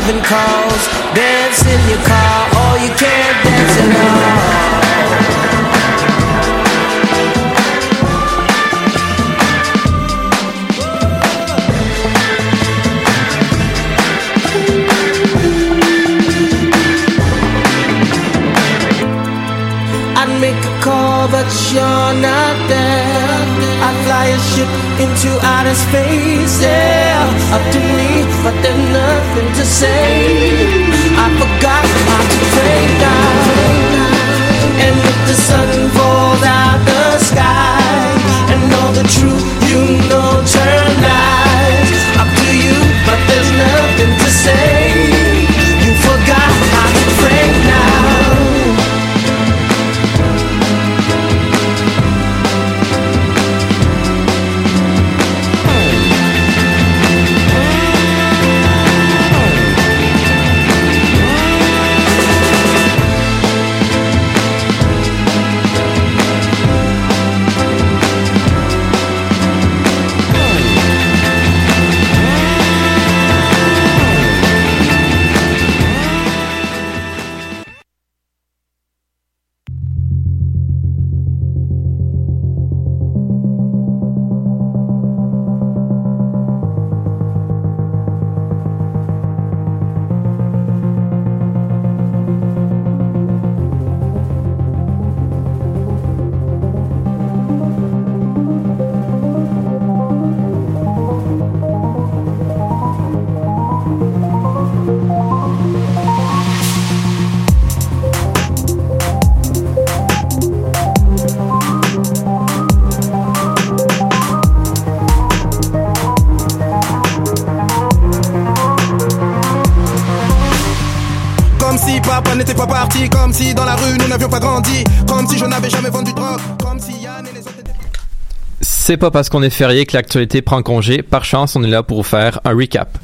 heaven calls. Dance in your car, or you can't dance at all. I'd make a call, but you're not there. I fly a ship into outer space, yeah. Up to me, but there's nothing to say. I forgot how to pray now. And if the sun falls parti, comme si dans la rue nous n'avions pas grandi, comme si je n'avais jamais vendu de drogue, comme si Yann et les autres étaient... C'est pas parce qu'on est férié que l'actualité prend congé. Par chance, on est là pour vous faire un recap.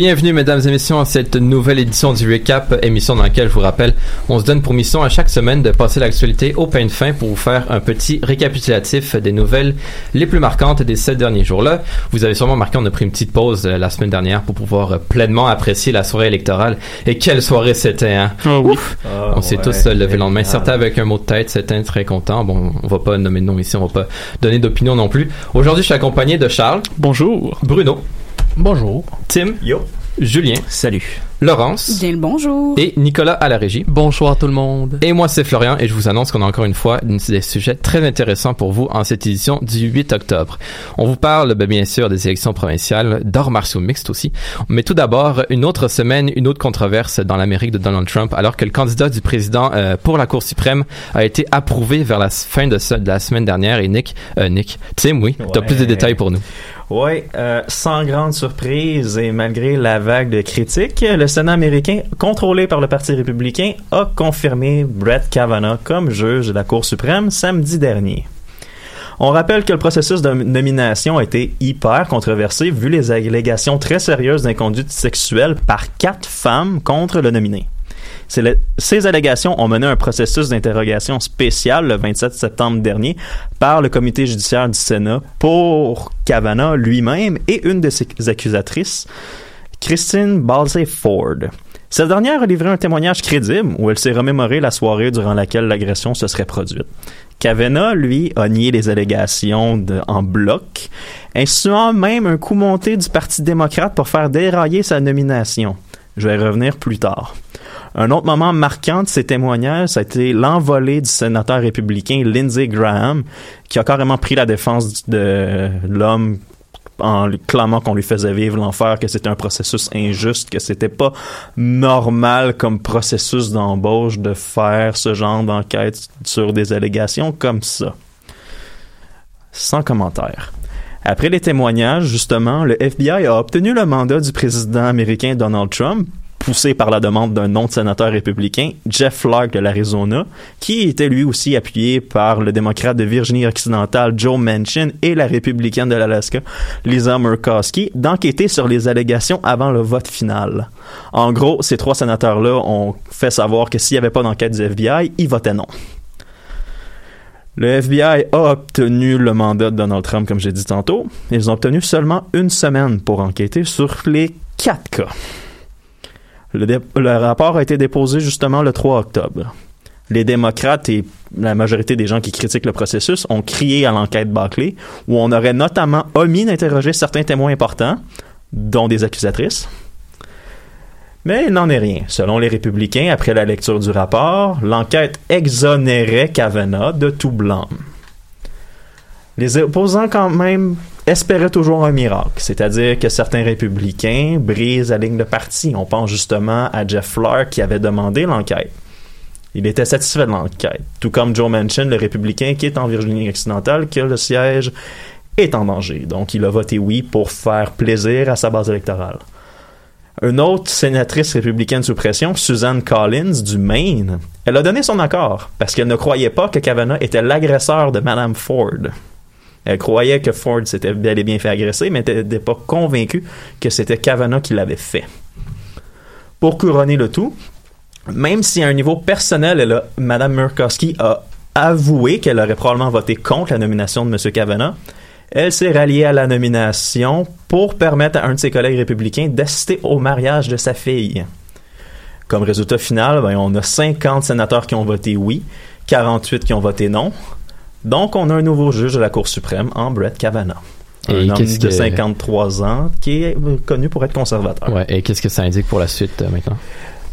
Bienvenue, mesdames et messieurs, à cette nouvelle édition du Recap, émission dans laquelle, je vous rappelle, on se donne pour mission à chaque semaine de passer l'actualité au pain de fin pour vous faire un petit récapitulatif des nouvelles les plus marquantes des sept derniers jours-là. Vous avez sûrement remarqué, on a pris une petite pause euh, la semaine dernière pour pouvoir euh, pleinement apprécier la soirée électorale. Et quelle soirée c'était, hein? Ouf! on s'est tous euh, levés le lendemain. Certains avec un mot de tête, certains très contents. Bon, on va pas nommer de nom ici, on va pas donner d'opinion non plus. Aujourd'hui, je suis accompagné de Charles. Bonjour. Bruno. Bonjour. Tim. Yo. Julien. Salut. Laurence. Bien le bonjour. Et Nicolas à la régie. Bonsoir tout le monde. Et moi c'est Florian et je vous annonce qu'on a encore une fois des sujets très intéressants pour vous en cette édition du 8 octobre. On vous parle ben, bien sûr des élections provinciales, d'arts martiaux mixtes aussi. Mais tout d'abord, une autre semaine, une autre controverse dans l'Amérique de Donald Trump alors que le candidat du président euh, pour la Cour suprême a été approuvé vers la fin de, ce- de la semaine dernière et Nick, euh, Nick, Tim, oui, t'as Ouais. plus de détails pour nous. Oui, euh, sans grande surprise et malgré la vague de critiques, le Sénat américain, contrôlé par le Parti républicain, a confirmé Brett Kavanaugh comme juge de la Cour suprême samedi dernier. On rappelle que le processus de nomination a été hyper controversé vu les allégations très sérieuses d'inconduite sexuelle par quatre femmes contre le nominé. Ces allégations ont mené un processus d'interrogation spécial le 27 septembre dernier par le comité judiciaire du Sénat pour Kavanaugh lui-même et une de ses accusatrices, Christine Balsey Ford. Cette dernière a livré un témoignage crédible où elle s'est remémoré la soirée durant laquelle l'agression se serait produite. Kavanaugh, lui, a nié les allégations en bloc, insinuant même un coup monté du Parti démocrate pour faire dérailler sa nomination. Je vais y revenir plus tard. Un autre moment marquant de ces témoignages, a été l'envolée du sénateur républicain Lindsey Graham, qui a carrément pris la défense de l'homme en lui clamant qu'on lui faisait vivre l'enfer, que c'était un processus injuste, que c'était pas normal comme processus d'embauche de faire ce genre d'enquête sur des allégations comme ça. Sans commentaire. Après les témoignages, justement, le FBI a obtenu le mandat du président américain Donald Trump poussé par la demande d'un autre sénateur républicain, Jeff Flake de l'Arizona, qui était lui aussi appuyé par le démocrate de Virginie-Occidentale Joe Manchin et la républicaine de l'Alaska Lisa Murkowski, d'enquêter sur les allégations avant le vote final. En gros, ces trois sénateurs-là ont fait savoir que s'il n'y avait pas d'enquête du FBI, ils votaient non. Le FBI a obtenu le mandat de Donald Trump, comme j'ai dit tantôt. Ils ont obtenu seulement une semaine pour enquêter sur les quatre cas. Le, rapport a été déposé justement le 3 octobre. Les démocrates et la majorité des gens qui critiquent le processus ont crié à l'enquête bâclée, où on aurait notamment omis d'interroger certains témoins importants, dont des accusatrices. Mais il n'en est rien. Selon les républicains, après la lecture du rapport, l'enquête exonérait Kavanaugh de tout blâme. Les opposants, quand même, espéraient toujours un miracle, c'est-à-dire que certains républicains brisent la ligne de parti. On pense justement à Jeff Flake qui avait demandé l'enquête. Il était satisfait de l'enquête, tout comme Joe Manchin, le républicain qui est en Virginie-Occidentale, que le siège est en danger. Donc, il a voté oui pour faire plaisir à sa base électorale. Une autre sénatrice républicaine sous pression, Suzanne Collins du Maine, elle a donné son accord parce qu'elle ne croyait pas que Kavanaugh était l'agresseur de Madame Ford. Elle croyait que Ford s'était bel et bien fait agresser, mais n'était pas convaincue que c'était Kavanaugh qui l'avait fait. Pour couronner le tout, même si à un niveau personnel, Mme Murkowski a avoué qu'elle aurait probablement voté contre la nomination de M. Kavanaugh, elle s'est ralliée à la nomination pour permettre à un de ses collègues républicains d'assister au mariage de sa fille. Comme résultat final, ben, on a 50 sénateurs qui ont voté oui, 48 qui ont voté non. Donc, on a un nouveau juge de la Cour suprême en Brett Kavanaugh. un homme de 53 ans qui est connu pour être conservateur. Ouais, et qu'est-ce que ça indique pour la suite euh, maintenant?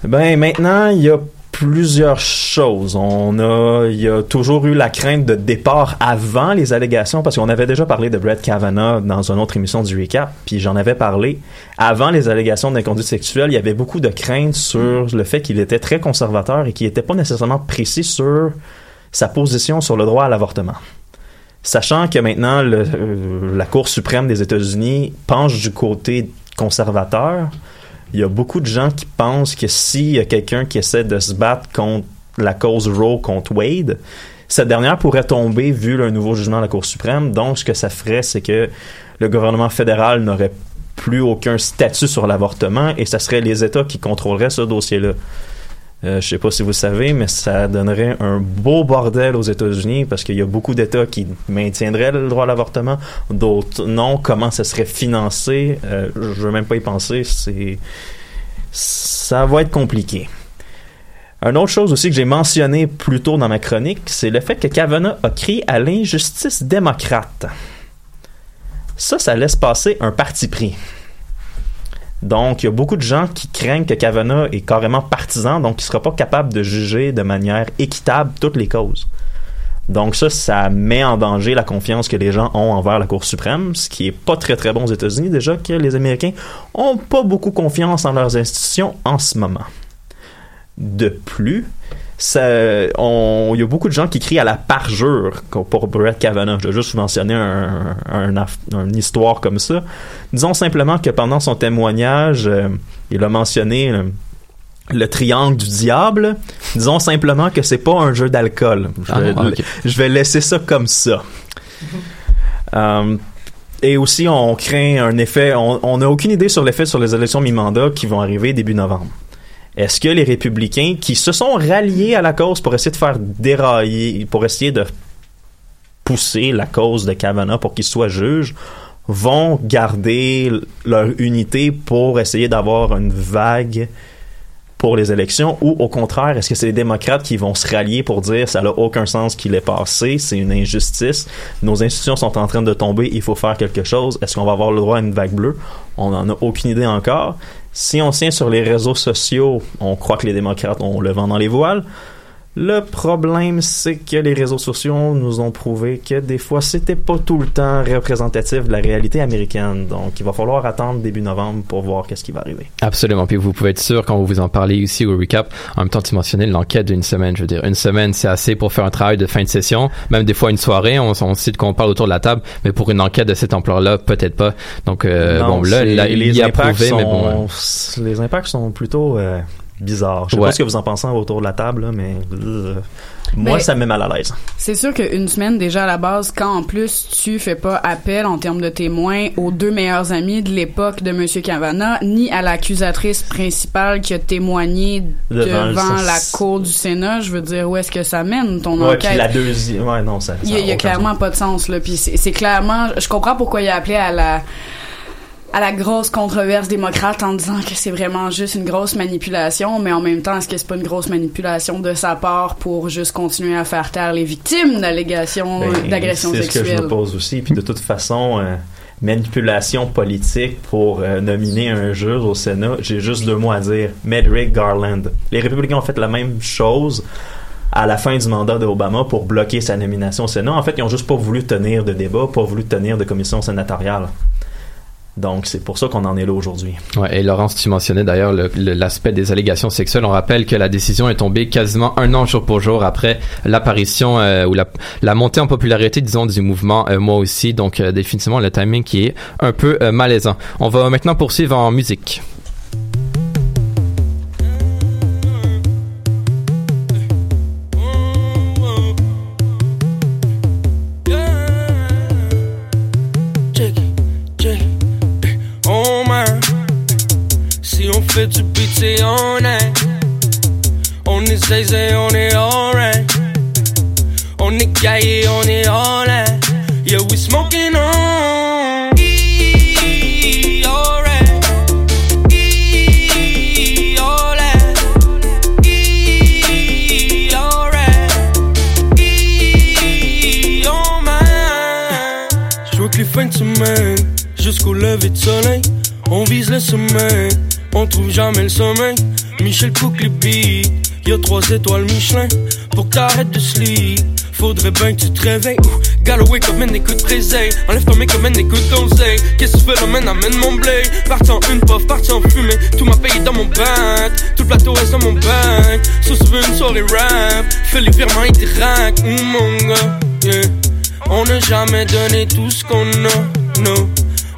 Ben maintenant, il y a plusieurs choses. On a, il y a toujours eu la crainte de départ avant les allégations parce qu'on avait déjà parlé de Brett Kavanaugh dans une autre émission du recap, puis j'en avais parlé avant les allégations d'inconduite sexuelle. Il y avait beaucoup de craintes sur le fait qu'il était très conservateur et qu'il n'était pas nécessairement précis sur sa position sur le droit à l'avortement. Sachant que maintenant euh, la Cour suprême des États-Unis penche du côté conservateur, il y a beaucoup de gens qui pensent que s'il y a quelqu'un qui essaie de se battre contre la cause Roe contre Wade, cette dernière pourrait tomber vu le nouveau jugement de la Cour suprême. Donc, ce que ça ferait, c'est que le gouvernement fédéral n'aurait plus aucun statut sur l'avortement et ce serait les États qui contrôleraient ce dossier-là. Euh, je sais pas si vous savez, mais ça donnerait un beau bordel aux États-Unis parce qu'il y a beaucoup d'États qui maintiendraient le droit à l'avortement, d'autres non. Comment ça serait financé? Euh, Je veux même pas y penser. C'est ça va être compliqué. Une autre chose aussi que j'ai mentionné plus tôt dans ma chronique, c'est le fait que Kavanaugh a crié à l'injustice démocrate. Ça, ça laisse passer un parti pris. Donc, il y a beaucoup de gens qui craignent que Kavanaugh est carrément partisan, donc il ne sera pas capable de juger de manière équitable toutes les causes. Donc ça, ça met en danger la confiance que les gens ont envers la Cour suprême, ce qui est pas très très bon aux États-Unis déjà que les Américains ont pas beaucoup confiance en leurs institutions en ce moment. De plus, il y a beaucoup de gens qui crient à la parjure pour Brett Kavanaugh. Je vais juste mentionner un, une histoire comme ça. Disons simplement que pendant son témoignage, euh, il a mentionné euh, le triangle du diable. Disons simplement que c'est pas un jeu d'alcool. Je, ah, vais laisser ça comme ça. Euh, et aussi, on craint un effet. On n'a aucune idée sur l'effet sur les élections mi-mandat qui vont arriver début novembre. Est-ce que les républicains qui se sont ralliés à la cause pour essayer de faire dérailler, pour essayer de pousser la cause de Kavanaugh pour qu'il soit juge, vont garder leur unité pour essayer d'avoir une vague pour les élections ou au contraire, est-ce que c'est les démocrates qui vont se rallier pour dire ça n'a aucun sens qu'il est passé, c'est une injustice, nos institutions sont en train de tomber, il faut faire quelque chose, est-ce qu'on va avoir le droit à une vague bleue? On n'en a aucune idée encore. Si on tient sur les réseaux sociaux, on croit que les démocrates ont le vent dans les voiles. Le problème, c'est que les réseaux sociaux nous ont prouvé que des fois, c'était pas tout le temps représentatif de la réalité américaine. Donc, il va falloir attendre début novembre pour voir qu'est-ce qui va arriver. Absolument. Puis vous pouvez être sûr quand vous vous en parlez ici au recap. En même temps, tu mentionnais l'enquête d'une semaine. Je veux dire, une semaine, c'est assez pour faire un travail de fin de session. Même des fois une soirée, on, on sait de quoi on parle autour de la table. Mais pour une enquête de cette ampleur-là, peut-être pas. Donc, euh, Non, bon, là, il y a impacts prouvé, mais bon. Les impacts sont plutôt euh, bizarres. Je sais Ouais. pas ce que vous en pensez autour de la table, là, mais euh, moi, Ben, ça me met mal à l'aise. C'est sûr qu'une semaine déjà à la base, quand en plus tu fais pas appel en termes de témoins aux deux meilleurs amis de l'époque de Monsieur Cavana, ni à l'accusatrice principale qui a témoigné Devant la cour du Sénat, je veux dire où est-ce que ça mène ton Ouais, puis enquête la deuxième. Ouais, non, ça. Il y a, y clairement sens. pas de sens là. Puis c'est c'est clairement, je comprends pourquoi il a appelé à la à la grosse controverse démocrate en disant que c'est vraiment juste une grosse manipulation, mais en même temps, est-ce que c'est pas une grosse manipulation de sa part pour juste continuer à faire taire les victimes d'allégations Ben, d'agressions C'est ce que je sexuelles? me pose aussi. Puis de toute façon, euh, manipulation politique pour euh, nominer un juge au Sénat, j'ai juste deux mots à dire. Medrick Garland. Les républicains ont fait la même chose à la fin du mandat d'Obama pour bloquer sa nomination au Sénat. En fait, ils ont juste pas voulu tenir de débat, pas voulu tenir de commission sénatoriale. Donc, c'est pour ça qu'on en est là aujourd'hui. Ouais, et Laurence, tu mentionnais d'ailleurs le- le- l'aspect des allégations sexuelles. On rappelle que la décision est tombée quasiment un an jour pour jour après l'apparition euh, ou la, la montée en popularité, disons, du mouvement euh, Moi aussi. Donc, euh, définitivement, le timing qui est un peu euh, malaisant. On va maintenant poursuivre en musique. On on. On on. Yeah, we smoking on. Je que les fins de semaine, jusqu'au lever de soleil, on vise le sommet, on trouve jamais le sommeil. Michel beats, y'a trois étoiles Michelin, pour que t'arrêtes de sleep. Faudrait bien que tu te réveilles. Ouh, Galloway comme un écoute préseille. Enlève ton mec comme un écoute conseil. Qu'est-ce que tu fais, l'emmène, amène mon blé. Parti en une puff, parti en fumée. Tout m'a payé dans mon bank. Tout le plateau reste dans mon bank. Sauf si une soirée rap. Fais les virements et direct. Ouh, mon gars. On n'a jamais donné tout ce qu'on a, non.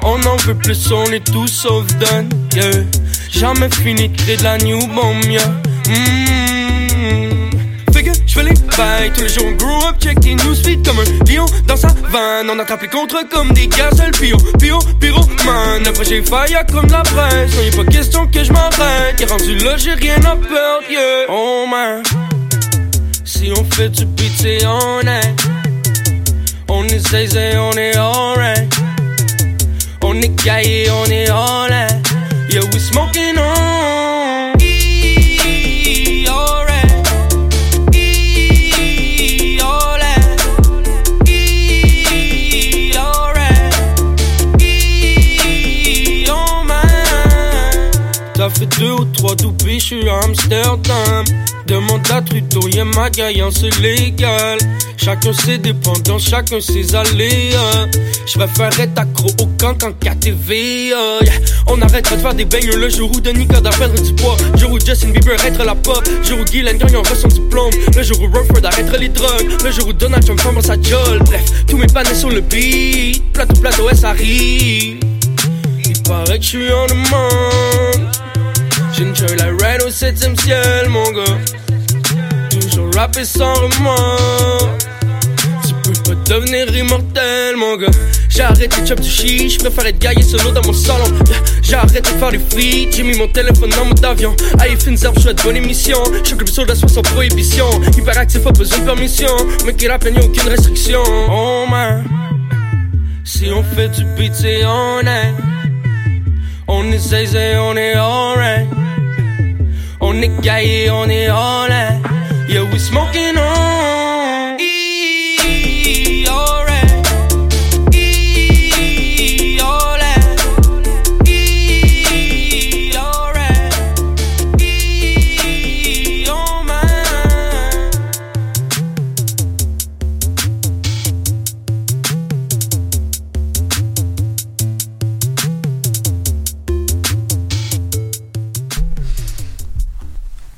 On en veut plus, on est tous sauf done, yeah. Jamais fini de créer de la new bomb, yeah. Mm. Fait que je fais les bails tous les jours, on grow up, check tes newsfeed comme un lion dans sa vanne. On attrape les contre comme des gazelles, pio, pio, pyromane. Après j'ai failli comme la presse, y'a pas question que je m'arrête. Rendu là, j'ai rien à perdre, yeah. Oh man, si on fait du beat, c'est honnête. On est zézé, on est alright. On est gaillé, on est all. Fait deux ou trois doupés, je suis à Amsterdam. Demande à Trudeau, y'a ma gaillance, c'est légal. Chacun ses dépendances, chacun ses aléas. Je préfère être accro au camp qu'en KTV. On arrêtera de faire des baigneux le jour où Denis Coderre perdre du poids. Le jour où Justin Bieber arrêtera la pop. Le jour où Guylaine Gagnon aura son diplôme. Le jour où Rutherford arrêtera les drogues. Le jour où Donald Trump ferme sa gueule. Bref, tous mes panneaux sur le beat. Plateau, plateau, ça arrive. Il paraît que je suis en demande. Joy la ride au septième ciel, mon gars. Toujours rapper sans remords. Tu peux pas devenir immortel, mon gars. J'ai arrêté de chop du shit, j'préfère être gaillé solo dans mon salon. Yeah, J'ai arrêté de faire des feats, j'ai mis mon téléphone dans mode avion. Aïe, Finzer, j'souhaite bonne émission. J'suis club sur la soie sans prohibition. Hyperactif, pas besoin de permission. Mais qu'il a peine, y'a aucune restriction. Oh man, si on fait du beat, c'est honnête. On est zézé, on est alright. On est gaillé, on est all in. Yeah, we smoking on.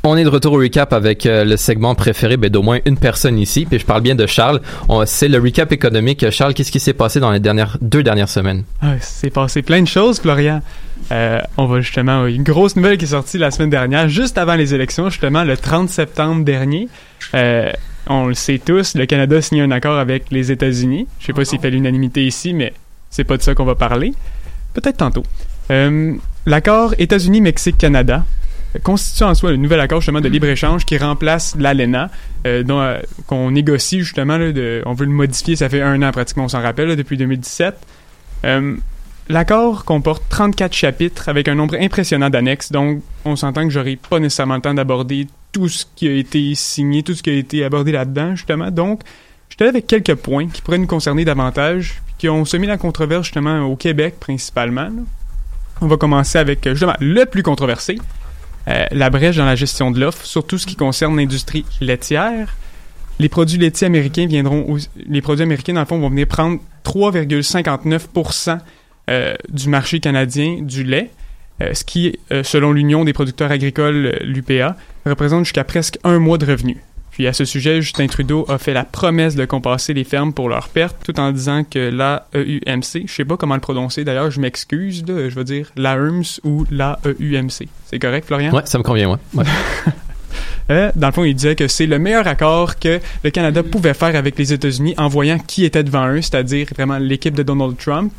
On est de retour au recap avec euh, le segment préféré ben, d'au moins une personne ici. Puis je parle bien de Charles. C'est le recap économique. Charles, qu'est-ce qui s'est passé dans les dernières deux dernières semaines? Ah, c'est passé plein de choses, Florian. Euh, on va justement, une grosse nouvelle qui est sortie la semaine dernière, juste avant les élections, justement, le 30 septembre dernier. Euh, on le sait tous, le Canada a signé un accord avec les États-Unis. Je sais pas s'il fait l'unanimité ici, mais c'est pas de ça qu'on va parler. Peut-être tantôt. L'accord États-Unis-Mexique-Canada constitue en soi le nouvel accord justement de libre-échange qui remplace l'ALENA, euh, dont, euh, qu'on négocie justement, là, de, on veut le modifier, ça fait un an pratiquement, on s'en rappelle, là, depuis 2017. Euh, L'accord comporte 34 chapitres avec un nombre impressionnant d'annexes, donc on s'entend que j'aurai pas nécessairement le temps d'aborder tout ce qui a été signé, tout ce qui a été abordé là-dedans, justement. Donc, je te avec quelques points qui pourraient nous concerner davantage, puis qui ont semé la controverse justement au Québec principalement. là. On va commencer avec justement le plus controversé, euh, la brèche dans la gestion de l'offre, surtout ce qui concerne l'industrie laitière. Les produits laitiers américains viendront, les produits américains dans le fond vont venir prendre 3,59% euh, du marché canadien du lait, euh, ce qui, selon l'Union des producteurs agricoles, l'UPA, représente jusqu'à presque un mois de revenus. Puis à ce sujet, Justin Trudeau a fait la promesse de compenser les fermes pour leurs pertes, tout en disant que l'AEUMC, je sais pas comment le prononcer d'ailleurs, je m'excuse, je veux dire l'AEUMS ou l'AEUMC. C'est correct, Florian? Ouais, ça me convient, ouais. Euh, dans le fond, il disait que c'est le meilleur accord que le Canada pouvait faire avec les États-Unis en voyant qui était devant eux, c'est-à-dire vraiment l'équipe de Donald Trump,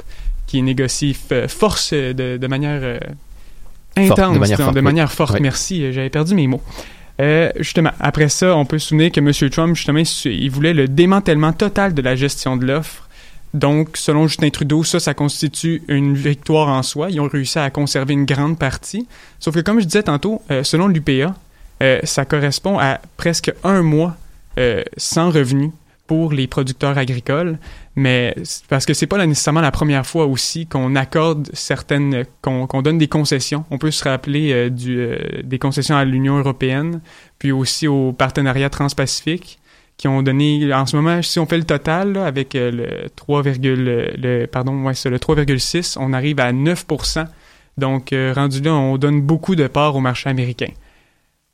qui négocie f- force euh, de, de manière euh, Forte, intense, de manière forte, oui. manière forte. Oui. Merci, euh, j'avais perdu mes mots. Euh, justement, après ça, on peut se souvenir que M. Trump, justement, il- voulait le démantèlement total de la gestion de l'offre. Donc, selon Justin Trudeau, ça, ça constitue une victoire en soi. Ils ont réussi à conserver une grande partie. Sauf que, comme je disais tantôt, euh, selon l'UPA, euh, ça correspond à presque un mois sans revenus pour les producteurs agricoles, mais parce que c'est pas nécessairement la première fois aussi qu'on accorde certaines, qu'on donne des concessions. On peut se rappeler euh, euh, des concessions à l'Union européenne, puis aussi au partenariat transpacifique, qui ont donné, en ce moment, si on fait le total avec euh, le 3, le, pardon, le 3,6, on arrive à 9%. Donc, rendu là, on donne beaucoup de parts au marché américain.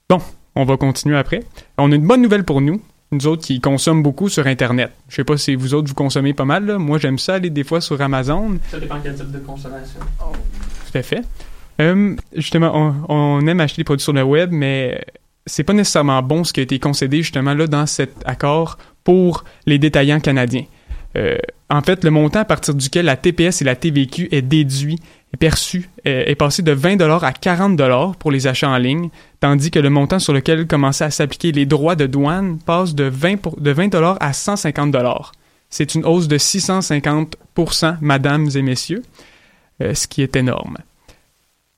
Bon, on va continuer après. On a une bonne nouvelle pour nous, nous autres qui consomment beaucoup sur Internet. Je sais pas si vous autres vous consommez pas mal. Là. Moi, j'aime ça aller des fois sur Amazon. Ça dépend quel type de consommation. Tout à fait. Euh, justement, on, on aime acheter des produits sur le web, mais c'est pas nécessairement bon ce qui a été concédé justement là dans cet accord pour les détaillants canadiens. Euh, en fait, le montant à partir duquel la TPS et la TVQ est déduit est perçu est passé de 20 à 40 pour les achats en ligne, tandis que le montant sur lequel commençaient à s'appliquer les droits de douane passe de 20, pour- de 20 à 150 C'est une hausse de 650% mesdames et messieurs, euh, ce qui est énorme.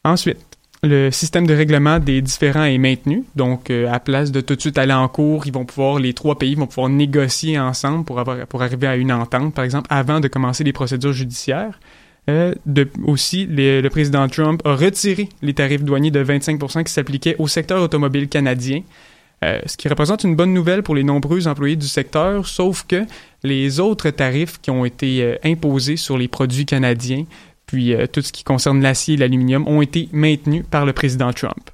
Ensuite, le système de règlement des différends est maintenu. Donc, euh, à place de tout de suite aller en cours, ils vont pouvoir, les trois pays vont pouvoir négocier ensemble pour, arriver à une entente, par exemple, avant de commencer les procédures judiciaires. Euh, aussi, le président Trump a retiré les tarifs douaniers de 25% qui s'appliquaient au secteur automobile canadien, euh, ce qui représente une bonne nouvelle pour les nombreux employés du secteur, sauf que les autres tarifs qui ont été euh, imposés sur les produits canadiens, puis tout ce qui concerne l'acier et l'aluminium, ont été maintenus par le président Trump.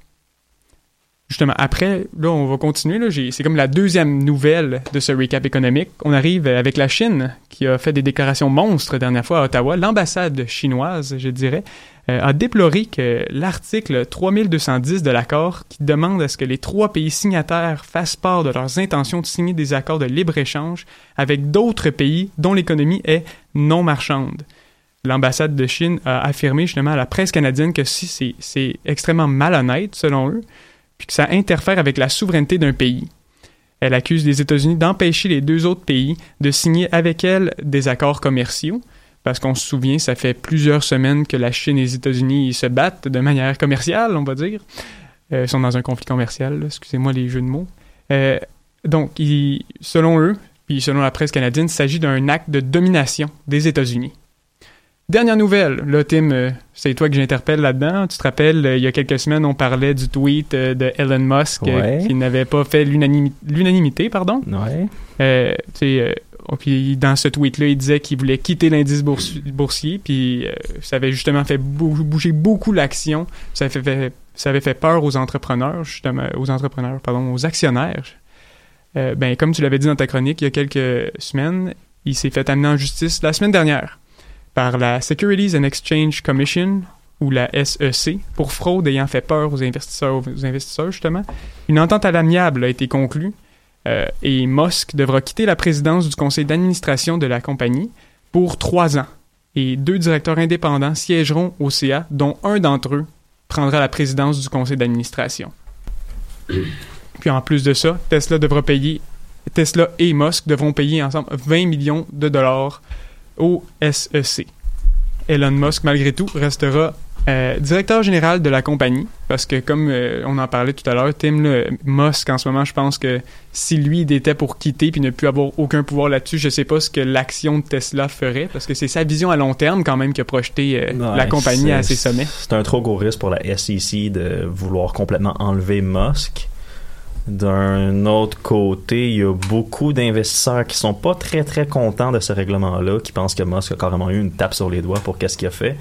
Justement, après, là, on va continuer. Là, c'est comme la deuxième nouvelle de ce recap économique. On arrive avec la Chine, qui a fait des déclarations monstres dernière fois à Ottawa. L'ambassade chinoise, je dirais, euh, a déploré que l'article 3210 de l'accord, qui demande à ce que les trois pays signataires fassent part de leurs intentions de signer des accords de libre-échange avec d'autres pays dont l'économie est non marchande. L'ambassade de Chine a affirmé justement à la presse canadienne que si c'est extrêmement malhonnête, selon eux, puis que ça interfère avec la souveraineté d'un pays. Elle accuse les États-Unis d'empêcher les deux autres pays de signer avec elle des accords commerciaux, parce qu'on se souvient, ça fait plusieurs semaines que la Chine et les États-Unis se battent de manière commerciale, on va dire. Euh, ils sont dans un conflit commercial, excusez-moi les jeux de mots. Euh, donc, selon eux, puis selon la presse canadienne, il s'agit d'un acte de domination des États-Unis. Dernière nouvelle, là Tim, euh, c'est toi que j'interpelle là-dedans. Tu te rappelles, euh, il y a quelques semaines, on parlait du tweet euh, de Elon Musk Ouais. qui n'avait pas fait l'unanimi- l'unanimité, pardon. Ouais. Euh, tu Puis dans ce tweet-là, il disait qu'il voulait quitter l'indice boursi- boursier, puis euh, ça avait justement fait bou- bouger beaucoup l'action. Ça, avait fait- ça avait fait peur aux entrepreneurs, justement, aux entrepreneurs, pardon, aux actionnaires. Euh, ben, comme tu l'avais dit dans ta chronique il y a quelques semaines, il s'est fait amener en justice la semaine dernière par la Securities and Exchange Commission ou la SEC pour fraude ayant fait peur aux investisseurs, justement. Une entente à l'amiable a été conclue euh, et Musk devra quitter la présidence du conseil d'administration de la compagnie pour trois ans. Et deux directeurs indépendants siégeront au CA, dont un d'entre eux prendra la présidence du conseil d'administration. Puis en plus de ça, Tesla devra payer, Tesla et Musk devront payer ensemble 20 millions de dollars au SEC. Elon Musk, malgré tout, restera euh, directeur général de la compagnie, parce que comme euh, on en parlait tout à l'heure, Tim là, Musk, en ce moment, je pense que si lui il était pour quitter puis ne plus avoir aucun pouvoir là-dessus, je sais pas ce que l'action de Tesla ferait, parce que c'est sa vision à long terme quand même qui a projeté euh, Ouais, la compagnie à ses sommets. C'est un trop gros risque pour la SEC de vouloir complètement enlever Musk. D'un autre côté, il y a beaucoup d'investisseurs qui sont pas très très contents de ce règlement-là, qui pensent que Musk a carrément eu une tape sur les doigts pour qu'est-ce qu'il a fait.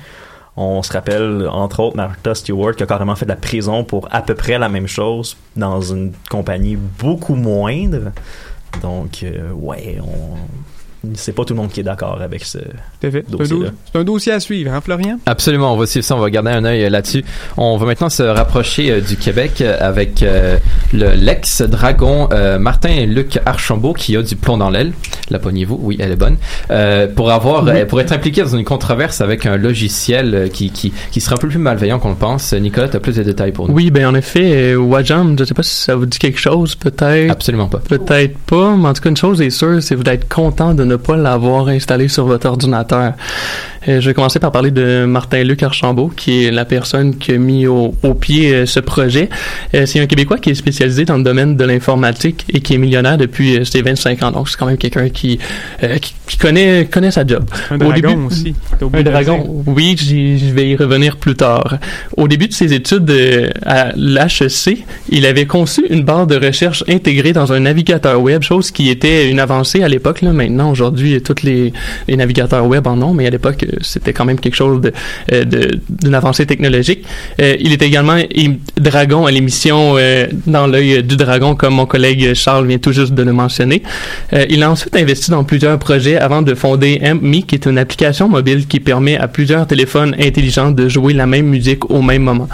On se rappelle, entre autres, Martha Stewart qui a carrément fait de la prison pour à peu près la même chose dans une compagnie beaucoup moindre. Donc, euh, ouais, on... c'est pas tout le monde qui est d'accord avec ce. Fait. C'est un, Dossier-là. do- c'est un dossier à suivre, hein, Florian? Absolument, on va suivre ça, on va garder un œil euh, là-dessus. On va maintenant se rapprocher euh, du Québec euh, avec euh, le l'ex-dragon euh, Martin-Luc Archambault qui a du plomb dans l'aile. La pognez-vous? Oui, elle est bonne. Euh, pour avoir, euh, pour être impliqué dans une controverse avec un logiciel euh, qui, qui, qui sera un peu plus malveillant qu'on le pense. Nicolas, tu as plus de détails pour nous? Oui, ben en effet, euh, Wajam, je sais pas si ça vous dit quelque chose, peut-être. Absolument pas. Peut-être pas, mais en tout cas, une chose est sûre, c'est que vous d'être content de ne pas l'avoir installé sur votre ordinateur. Euh, je vais commencer par parler de Martin-Luc Archambault, qui est la personne qui a mis au, au pied euh, ce projet. Euh, c'est un Québécois qui est spécialisé dans le domaine de l'informatique et qui est millionnaire depuis ses 25 ans. Donc, c'est quand même quelqu'un qui, qui, qui connaît, connaît sa job. Un Au dragon début- aussi. Un dragon, oui, je vais y revenir plus tard. Au début de ses études à l'HEC, il avait conçu une barre de recherche intégrée dans un navigateur web, chose qui était une avancée à l'époque. Là. Maintenant, aujourd'hui, tous les, navigateurs web en ont, mais à l'époque, euh, c'était quand même quelque chose euh, d'une avancée technologique. Euh, il était également dragon à l'émission Dans l'œil du dragon, comme mon collègue Charles vient tout juste de le mentionner. Il a ensuite investi dans plusieurs projets avant de fonder AmpMe, qui est une application mobile qui permet à plusieurs téléphones intelligents de jouer la même musique au même moment.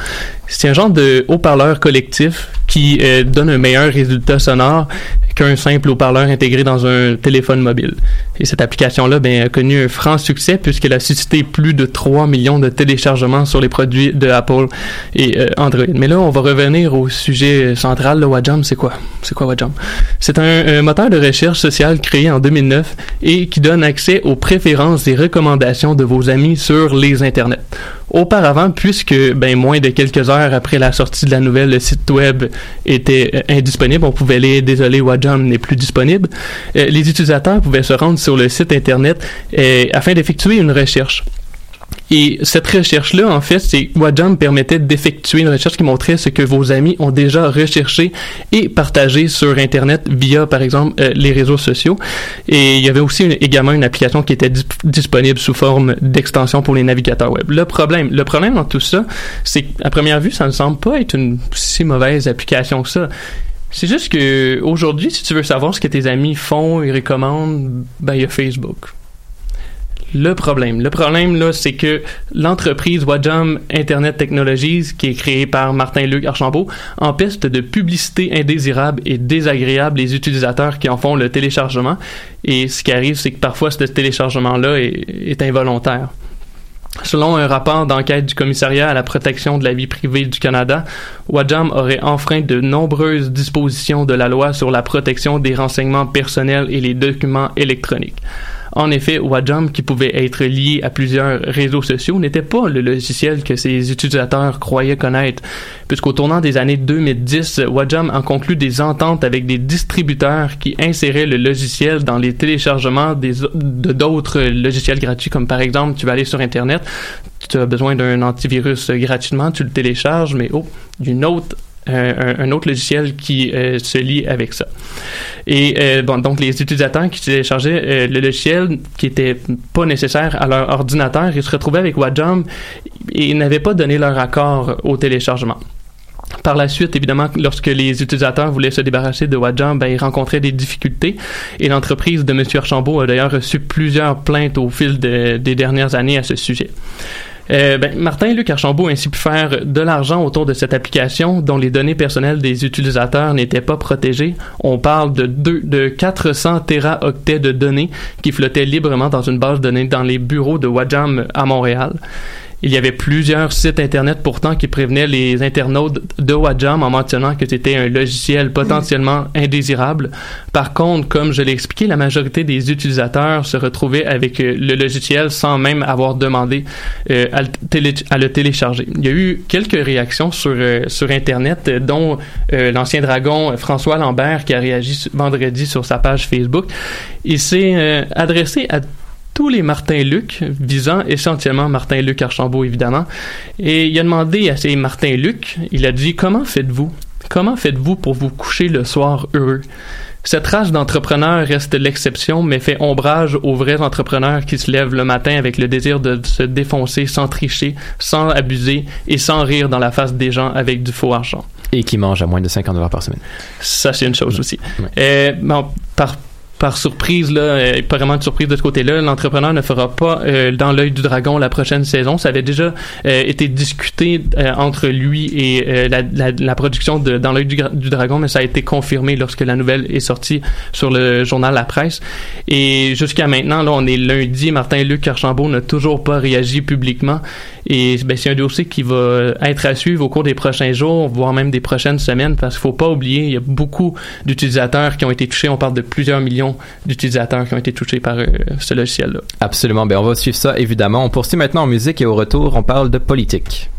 C'est un genre de haut-parleur collectif qui euh, donne un meilleur résultat sonore qu'un simple haut-parleur intégré dans un téléphone mobile. Et cette application-là ben, a connu un franc succès puisqu'elle a suscité plus de 3 millions de téléchargements sur les produits de Apple et euh, Android. Mais là, on va revenir au sujet central. Le Wajam, c'est quoi? C'est quoi Wajam? C'est un, un moteur de recherche sociale créé en 2009 et qui donne accès aux préférences et recommandations de vos amis sur les internets. Auparavant, puisque ben moins de quelques heures après la sortie de la nouvelle, le site web était euh, indisponible, on pouvait aller désolé Wajam n'est plus disponible. euh, les utilisateurs pouvaient se rendre sur le site internet euh, afin d'effectuer une recherche. Et cette recherche-là, en fait, c'est Wajam permettait d'effectuer une recherche qui montrait ce que vos amis ont déjà recherché et partagé sur Internet via, par exemple, euh, les réseaux sociaux. Et il y avait aussi également une application qui était dis- disponible sous forme d'extension pour les navigateurs web. Le problème, le problème dans tout ça, c'est qu'à première vue, ça ne semble pas être une si mauvaise application que ça. C'est juste que aujourd'hui, si tu veux savoir ce que tes amis font et recommandent, ben il y a Facebook. Le problème, le problème là, c'est que l'entreprise Wajam Internet Technologies, qui est créée par Martin-Luc Archambault, empêche de publicité indésirable et désagréable les utilisateurs qui en font le téléchargement. Et ce qui arrive, c'est que parfois ce téléchargement-là est involontaire. Selon un rapport d'enquête du commissariat à la protection de la vie privée du Canada, Wajam aurait enfreint de nombreuses dispositions de la loi sur la protection des renseignements personnels et les documents électroniques. En effet, Wajam, qui pouvait être lié à plusieurs réseaux sociaux, n'était pas le logiciel que ses utilisateurs croyaient connaître, puisqu'au tournant des années 2010, Wajam a conclu des ententes avec des distributeurs qui inséraient le logiciel dans les téléchargements de d'autres logiciels gratuits, comme par exemple, tu vas aller sur Internet, tu as besoin d'un antivirus gratuitement, tu le télécharges, mais oh, une autre un, autre logiciel qui se lie avec ça. Et bon, donc les utilisateurs qui téléchargeaient le logiciel qui était pas nécessaire à leur ordinateur, ils se retrouvaient avec Wajam et n'avaient pas donné leur accord au téléchargement. Par la suite, évidemment, lorsque les utilisateurs voulaient se débarrasser de Wajam, ben, ils rencontraient des difficultés. Et l'entreprise de M. Archambault a d'ailleurs reçu plusieurs plaintes au fil des dernières années à ce sujet. Euh, ben, Martin et Luc Archambault ont ainsi pu faire de l'argent autour de cette application dont les données personnelles des utilisateurs n'étaient pas protégées. On parle de, deux, de 400 téraoctets de données qui flottaient librement dans une base de données dans les bureaux de Wajam à Montréal. Il y avait plusieurs sites Internet pourtant qui prévenaient les internautes de Wajam en mentionnant que c'était un logiciel potentiellement indésirable. Par contre, comme je l'ai expliqué, la majorité des utilisateurs se retrouvaient avec euh, le logiciel sans même avoir demandé euh, à, le télécharger. Il y a eu quelques réactions sur, euh, sur Internet, dont l'ancien dragon François Lambert qui a réagi vendredi sur sa page Facebook. Il s'est adressé à tous les Martin-Luc, visant essentiellement Martin-Luc Archambault, évidemment. Et il a demandé à ces Martin-Luc, il a dit Comment faites-vous? Comment faites-vous pour vous coucher le soir heureux cette race d'entrepreneurs reste l'exception, mais fait ombrage aux vrais entrepreneurs qui se lèvent le matin avec le désir de se défoncer sans tricher, sans abuser et sans rire dans la face des gens avec du faux argent. Et qui mangent à moins de 50 dollars par semaine. Ça, c'est une chose aussi. Euh, bon, par par surprise, là, euh, pas vraiment de surprise de ce côté-là, l'entrepreneur ne fera pas euh, dans l'œil du dragon la prochaine saison. Ça avait déjà euh, été discuté entre lui et la, la, la, production de dans l'œil du, du, dragon, mais ça a été confirmé lorsque la nouvelle est sortie sur le journal La Presse. Et jusqu'à maintenant, là, on est lundi, Martin Luc Archambault n'a toujours pas réagi publiquement. Et ben, c'est un dossier qui va être à suivre au cours des prochains jours, voire même des prochaines semaines, parce qu'il faut pas oublier, il y a beaucoup d'utilisateurs qui ont été touchés. On parle de plusieurs millions d'utilisateurs qui ont été touchés par euh, ce logiciel-là. Absolument. Ben, on va suivre ça, évidemment. On poursuit maintenant en musique et au retour, on parle de politique.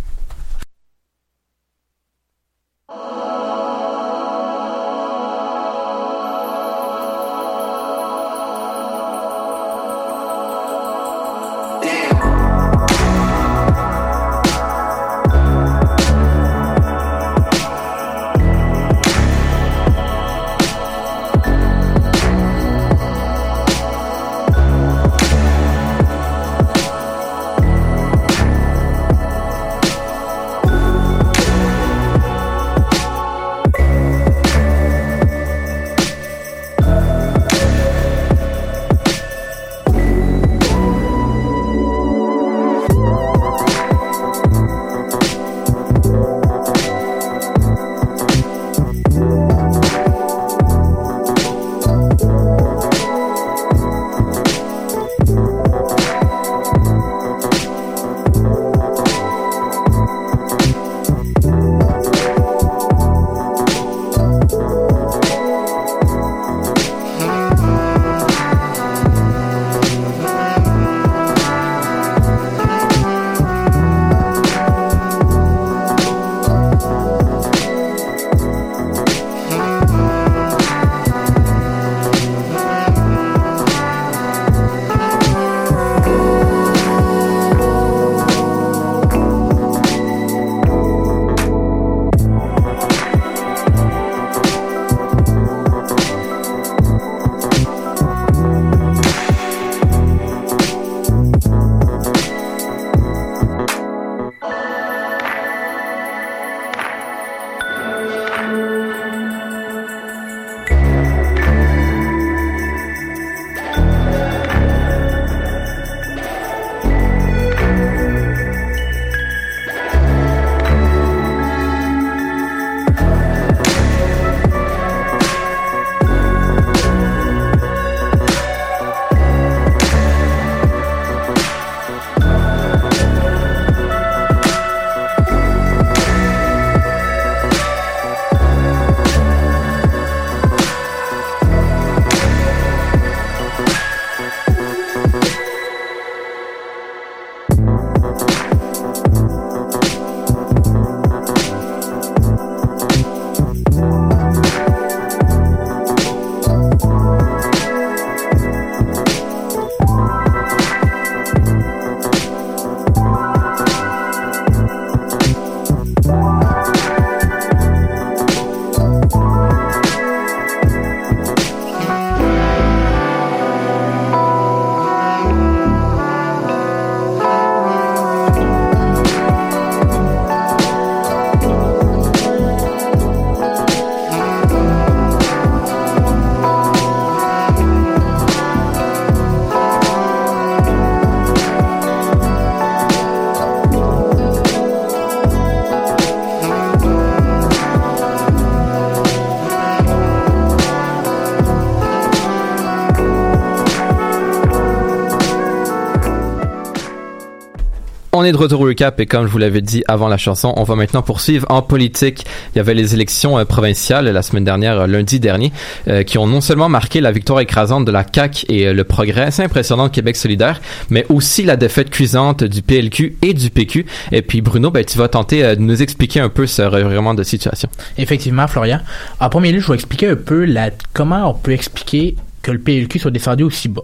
On est de retour au recap et comme je vous l'avais dit avant la chanson, on va maintenant poursuivre en politique. Il y avait les élections euh, provinciales la semaine dernière, euh, lundi dernier, euh, qui ont non seulement marqué la victoire écrasante de la CAQ et le progrès assez impressionnant de Québec solidaire, mais aussi la défaite cuisante du PLQ et du PQ. Et puis Bruno, ben, tu vas tenter de nous expliquer un peu ce revirement de situation. Effectivement, Florian. En premier lieu, je vais expliquer un peu comment on peut expliquer que le PLQ soit descendu aussi bas.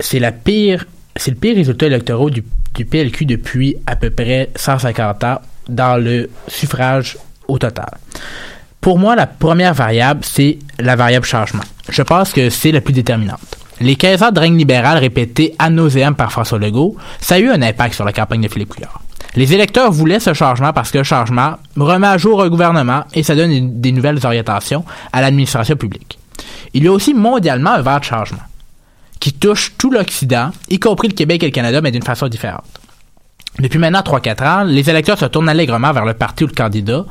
C'est la pire, c'est le pire résultat électoral du, PLQ depuis à peu près 150 ans dans le suffrage au total. Pour moi, la première variable, c'est la variable changement. Je pense que c'est la plus déterminante. Les 15 ans de règne libéral répétés à nauséam par François Legault, ça a eu un impact sur la campagne de Philippe Couillard. Les électeurs voulaient ce changement parce que le changement remet à jour un gouvernement et ça donne des nouvelles orientations à l'administration publique. Il y a aussi mondialement un vent de changement qui touche tout l'Occident, y compris le Québec et le Canada, mais d'une façon différente. Depuis maintenant 3-4 ans, les électeurs se tournent allègrement vers le parti ou le candidat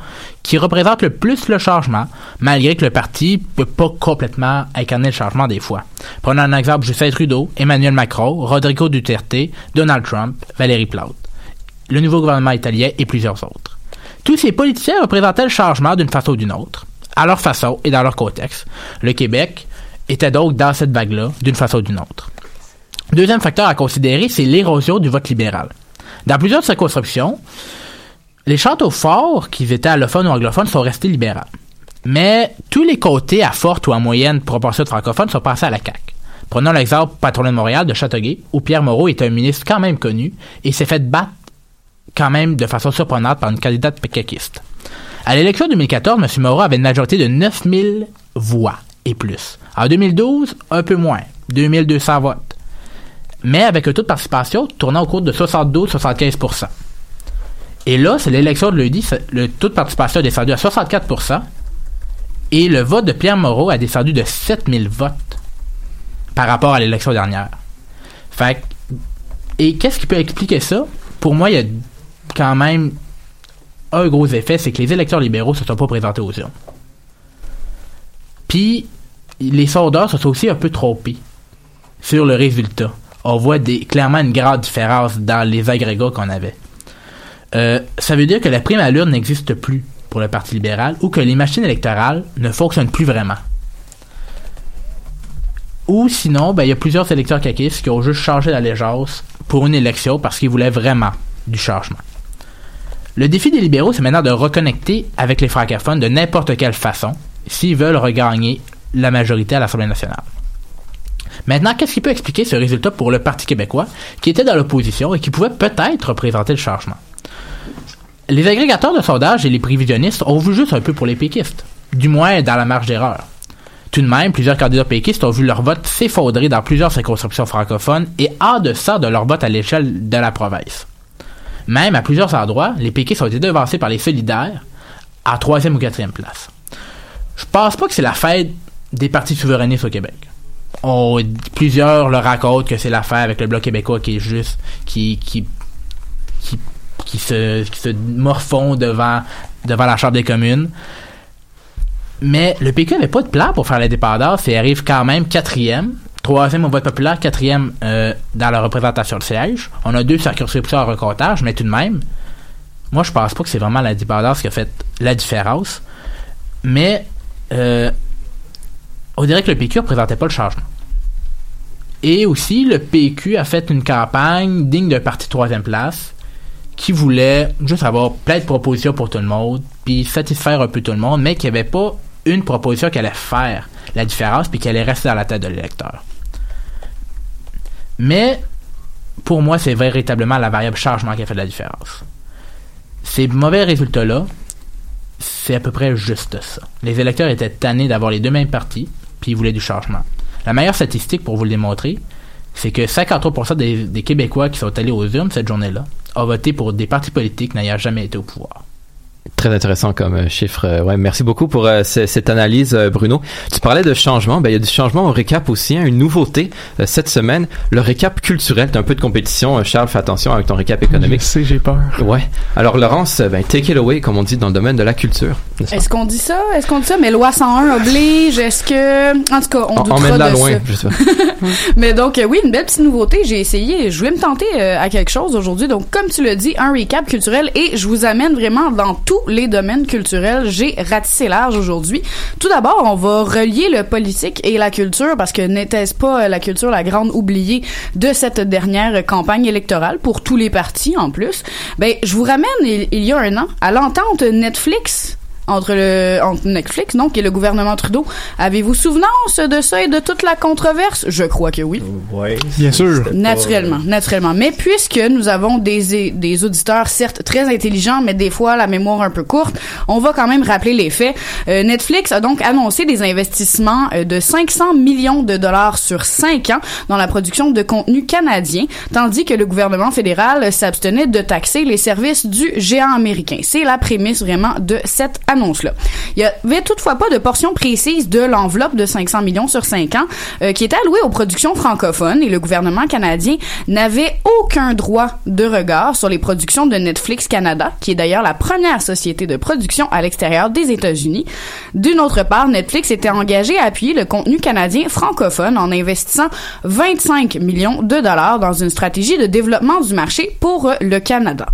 qui représente le plus le changement, malgré que le parti peut pas complètement incarner le changement des fois. Prenons un exemple Justin Trudeau, Emmanuel Macron, Rodrigo Duterte, Donald Trump, Valérie Plante, le nouveau gouvernement italien et plusieurs autres. Tous ces politiciens représentaient le changement d'une façon ou d'une autre, à leur façon et dans leur contexte. Le Québec était donc dans cette vague-là, d'une façon ou d'une autre. Deuxième facteur à considérer, c'est l'érosion du vote libéral. Dans plusieurs circonscriptions, les châteaux forts, qui étaient allophones ou anglophones, sont restés libéraux. Mais tous les côtés à forte ou à moyenne proportion de francophones sont passés à la CAQ. Prenons l'exemple patronat de Montréal de Châteauguay, où Pierre Moreau est un ministre quand même connu et s'est fait battre quand même de façon surprenante par une candidate caquiste. À l'élection 2014, M. Moreau avait une majorité de 9000 voix et plus. En 2012, un peu moins, 2200 votes. Mais avec un taux de participation tournant au cours de 72-75% Et là, c'est l'élection de lundi, le taux de participation est descendu à 64% et le vote de Pierre Moreau a descendu de 7000 votes par rapport à l'élection dernière. Fait et qu'est-ce qui peut expliquer ça? Pour moi, il y a quand même un gros effet, c'est que les électeurs libéraux se sont pas présentés aux urnes. Puis, les sondeurs se sont aussi un peu trompés sur le résultat. On voit clairement une grande différence dans les agrégats qu'on avait. Euh, ça veut dire que la prime à l'urne n'existe plus pour le Parti libéral ou que les machines électorales ne fonctionnent plus vraiment. Ou sinon, ben, il y a plusieurs électeurs caquistes qui ont juste changé d'allégeance pour une élection parce qu'ils voulaient vraiment du changement. Le défi des libéraux, c'est maintenant de reconnecter avec les francophones de n'importe quelle façon s'ils veulent regagner la majorité à l'Assemblée nationale. Maintenant, qu'est-ce qui peut expliquer ce résultat pour le Parti québécois, qui était dans l'opposition et qui pouvait peut-être représenter le changement? Les agrégateurs de sondages et les prévisionnistes ont vu juste un peu pour les péquistes, du moins dans la marge d'erreur. Tout de même, plusieurs candidats péquistes ont vu leur vote s'effondrer dans plusieurs circonscriptions francophones et en deçà de leur vote à l'échelle de la province. Même à plusieurs endroits, les péquistes ont été devancés par les solidaires à troisième ou quatrième place. Je pense pas que c'est la fête des partis souverainistes au Québec. Plusieurs le racontent que c'est l'affaire avec le Bloc québécois qui est juste, qui, qui, qui, qui se, qui se morfond devant, devant la Chambre des communes. Mais le PQ n'avait pas de plan pour faire l'indépendance et arrive quand même quatrième. Troisième au vote populaire, quatrième euh, dans la représentation de siège. On a deux circonscriptions en recomptage, mais tout de même, moi je pense pas que c'est vraiment l'indépendance qui a fait la différence. Mais euh, on dirait que le PQ ne représentait pas le changement. Et aussi, le PQ a fait une campagne digne d'un parti de troisième place qui voulait juste avoir plein de propositions pour tout le monde, puis satisfaire un peu tout le monde, mais qui avait pas une proposition qui allait faire la différence, puis qui allait rester dans la tête de l'électeur. Mais pour moi, c'est véritablement la variable changement qui a fait la différence. Ces mauvais résultats-là, c'est à peu près juste ça. Les électeurs étaient tannés d'avoir les deux mêmes partis, puis ils voulaient du changement. La meilleure statistique pour vous le démontrer, c'est que 53% des, des Québécois qui sont allés aux urnes cette journée-là ont voté pour des partis politiques n'ayant jamais été au pouvoir. Très intéressant comme euh, chiffre. Euh, ouais, merci beaucoup pour euh, cette analyse, Bruno. Tu parlais de changement. Ben, il y a du changement au récap aussi. hein, une nouveauté euh, cette semaine, le récap culturel. T'as un peu de compétition. Charles, fais attention avec ton récap économique. Je sais, j'ai peur. Ouais. Alors, Laurence, ben, take it away, comme on dit dans le domaine de la culture. Est-ce qu'on dit ça? Est-ce qu'on dit ça? Mais loi 101 oblige. Est-ce que. En tout cas, on En- doutera de loin, ça. je sais pas. Mais donc, euh, oui, une belle petite nouveauté. J'ai essayé, je voulais me tenter euh, à quelque chose aujourd'hui. Donc, comme tu l'as dit, un recap culturel et je vous amène vraiment dans tous les domaines culturels. J'ai ratissé large aujourd'hui. Tout d'abord, on va relier le politique et la culture parce que n'était-ce pas euh, la culture la grande oubliée de cette dernière campagne électorale pour tous les partis en plus? Ben, je vous ramène il, il y a un an à l'entente Netflix entre le entre Netflix donc et le gouvernement Trudeau. Avez-vous souvenance de ça et de toute la controverse? Je crois que oui. Ouais. Bien sûr. Pas- Naturellement, naturellement. Mais puisque nous avons des, des auditeurs certes très intelligents, mais des fois la mémoire un peu courte, on va quand même rappeler les faits. Euh, Netflix a donc annoncé des investissements euh, de 500 millions de dollars sur 5 ans dans la production de contenu canadien, tandis que le gouvernement fédéral s'abstenait de taxer les services du géant américain. C'est la prémisse vraiment de cette Il y avait toutefois pas de portion précise de l'enveloppe de 500 millions sur 5 ans euh, qui était allouée aux productions francophones et le gouvernement canadien n'avait aucun droit de regard sur les productions de Netflix Canada, qui est d'ailleurs la première société de production à l'extérieur des États-Unis. D'une autre part, Netflix était engagé à appuyer le contenu canadien francophone en investissant 25 millions de dollars dans une stratégie de développement du marché pour euh, le Canada.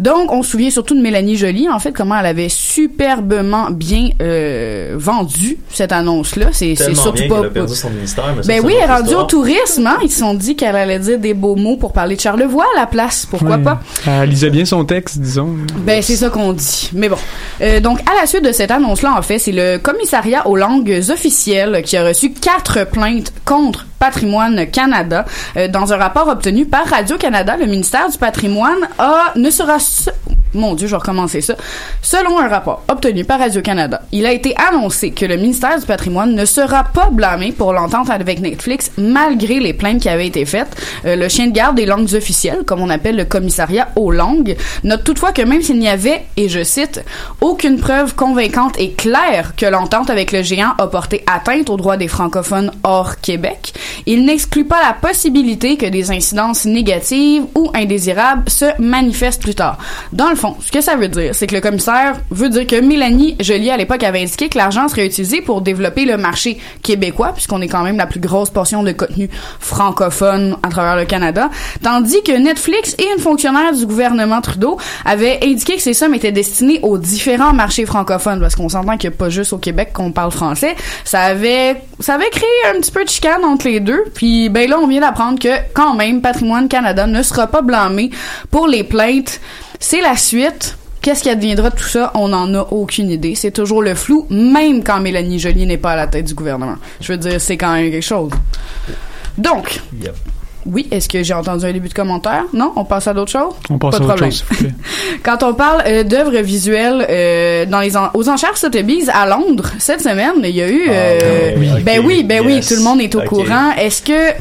Donc, on se souvient surtout de Mélanie Joly, en fait, comment elle avait superbement bien euh, vendu cette annonce-là. C'est surtout bien pas... qu'elle a perdu son ministère. mais Ben oui, elle est rendue au tourisme, hein. Ils se sont dit qu'elle allait dire des beaux mots pour parler de Charlevoix à la place. Pourquoi pas? Elle lisait bien son texte, disons. Ben, c'est ça qu'on dit. Mais bon. Euh, donc, à la suite de cette annonce-là, en fait, c'est le commissariat aux langues officielles qui a reçu quatre plaintes contre Patrimoine Canada. Euh, dans un rapport obtenu par Radio-Canada, le ministère du Patrimoine a, ne sera... se- Mon Dieu, je vais recommencer ça. Selon un rapport obtenu par Radio-Canada, il a été annoncé que le ministère du Patrimoine ne sera pas blâmé pour l'entente avec Netflix malgré les plaintes qui avaient été faites. Euh, le chien de garde des langues officielles, comme on appelle le commissariat aux langues, note toutefois que même s'il n'y avait, et je cite, aucune preuve convaincante et claire que l'entente avec le géant a porté atteinte aux droits des francophones hors Québec, il n'exclut pas la possibilité que des incidences négatives ou indésirables se manifestent plus tard. Dans le fond, ce que ça veut dire, c'est que le commissaire veut dire que Mélanie Joly, à l'époque, avait indiqué que l'argent serait utilisé pour développer le marché québécois, puisqu'on est quand même la plus grosse portion de contenu francophone à travers le Canada, tandis que Netflix et une fonctionnaire du gouvernement Trudeau avaient indiqué que ces sommes étaient destinées aux différents marchés francophones, parce qu'on s'entend qu'il n'y a pas juste au Québec qu'on parle français. Ça avait, ça avait créé un petit peu de chicane entre les deux, puis ben là, on vient d'apprendre que, quand même, Patrimoine Canada ne sera pas blâmé pour les plaintes. C'est la suite. Qu'est-ce qui adviendra de tout ça? On n'en a aucune idée. C'est toujours le flou, même quand Mélanie Joly n'est pas à la tête du gouvernement. Je veux dire, c'est quand même quelque chose. Donc, Yep. Oui, est-ce que j'ai entendu un début de commentaire? Non? On passe à d'autres choses? On passe Pas à de problème. chose, s'il vous plaît. Quand on parle euh, d'œuvres visuelles euh, dans les en- aux enchères Sotheby's à Londres cette semaine, il y a eu euh, Ah, oui, ben oui, ben oui, yes. tout le monde est au courant. Est-ce que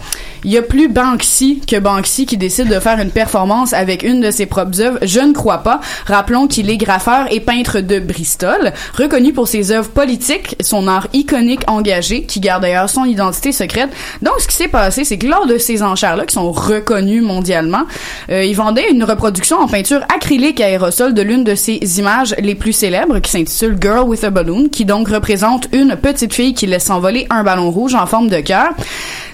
il y a plus Banksy que Banksy qui décide de faire une performance avec une de ses propres œuvres Je ne crois pas. Rappelons qu'il est graffeur et peintre de Bristol, reconnu pour ses œuvres politiques, son art iconique engagé, qui garde d'ailleurs son identité secrète. Donc, ce qui s'est passé, c'est que lors de ces enchères-là, qui sont reconnues mondialement, euh, il vendait une reproduction en peinture acrylique à aérosol de l'une de ses images les plus célèbres, qui s'intitule Girl with a Balloon, qui donc représente une petite fille qui laisse s'envoler un ballon rouge en forme de cœur.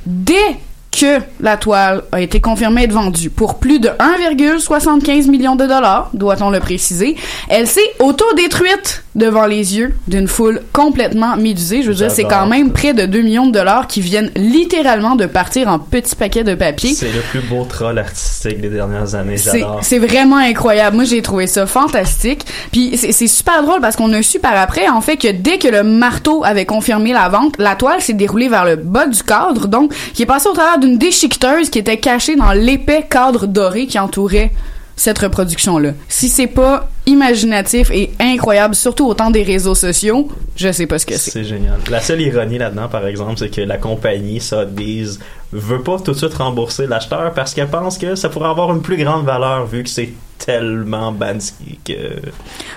Dès que la toile a été confirmée être vendue pour plus de 1,75 million de dollars, doit-on le préciser, elle s'est auto-détruite devant les yeux d'une foule complètement médusée. Je veux dire, c'est quand même près de 2 millions de dollars qui viennent littéralement de partir en petits paquets de papier. C'est le plus beau troll artistique des dernières années. C'est J'adore. c'est vraiment incroyable. Moi, j'ai trouvé ça fantastique. Puis c'est c'est super drôle parce qu'on a su par après, en fait, que dès que le marteau avait confirmé la vente, la toile s'est déroulée vers le bas du cadre, donc qui est passée au travers d'une déchiqueteuse qui était cachée dans l'épais cadre doré qui entourait cette reproduction-là. Si c'est pas imaginatif et incroyable, surtout au temps des réseaux sociaux. Je sais pas ce que c'est. C'est génial. La seule ironie là-dedans, par exemple, c'est que la compagnie Sotheby's veut pas tout de suite rembourser l'acheteur parce qu'elle pense que ça pourrait avoir une plus grande valeur vu que c'est tellement Bansky que...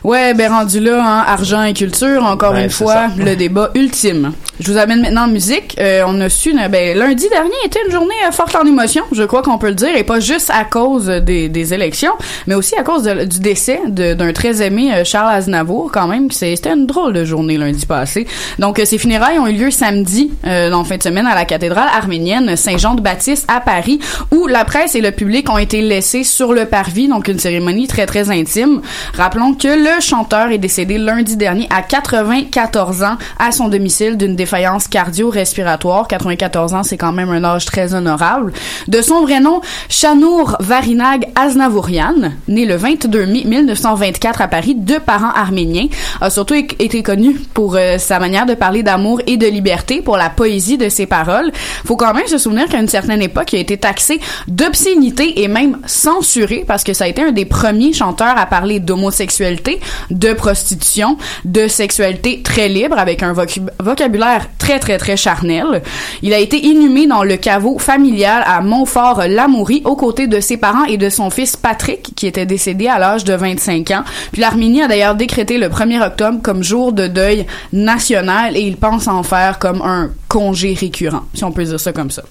Ouais, ben rendu là, hein, argent et culture, encore Ben, une fois, ça. le débat ultime. Je vous amène maintenant en musique. Euh, on a su, euh, ben, lundi dernier était une journée euh, forte en émotion, je crois qu'on peut le dire, et pas juste à cause des, des élections, mais aussi à cause de- du décès d'un très aimé euh, Charles Aznavour, quand même. C'était une drôle de journée lundi passé. Donc, ces funérailles ont eu lieu samedi, euh, en fin de semaine, à la cathédrale arménienne Saint-Jean-de-Baptiste à Paris, où la presse et le public ont été laissés sur le parvis, donc une cérémonie très très intime. Rappelons que le chanteur est décédé lundi dernier à 94 ans à son domicile d'une défaillance cardio-respiratoire. 94 ans, c'est quand même un âge très honorable. De son vrai nom, Shanour Varinag Aznavourian, né le 22 mai 1924 à Paris, de parents arméniens, a surtout été connu pour euh, sa manière de parler d'amour et de liberté, pour la poésie de ses paroles. Faut quand même se souvenir qu'à une certaine époque, il a été taxé d'obscénité et même censuré parce que ça a été un des premiers chanteurs à parler d'homosexualité, de prostitution, de sexualité très libre avec un vocabulaire très très très charnel. Il a été inhumé dans le caveau familial à Montfort-l'Amourie aux côtés de ses parents et de son fils Patrick qui était décédé à l'âge de 25 ans. Puis l'Arménie a d'ailleurs décrété le 1er octobre comme jour de deuil national et il pense en faire comme un congé récurrent, si on peut dire ça comme ça.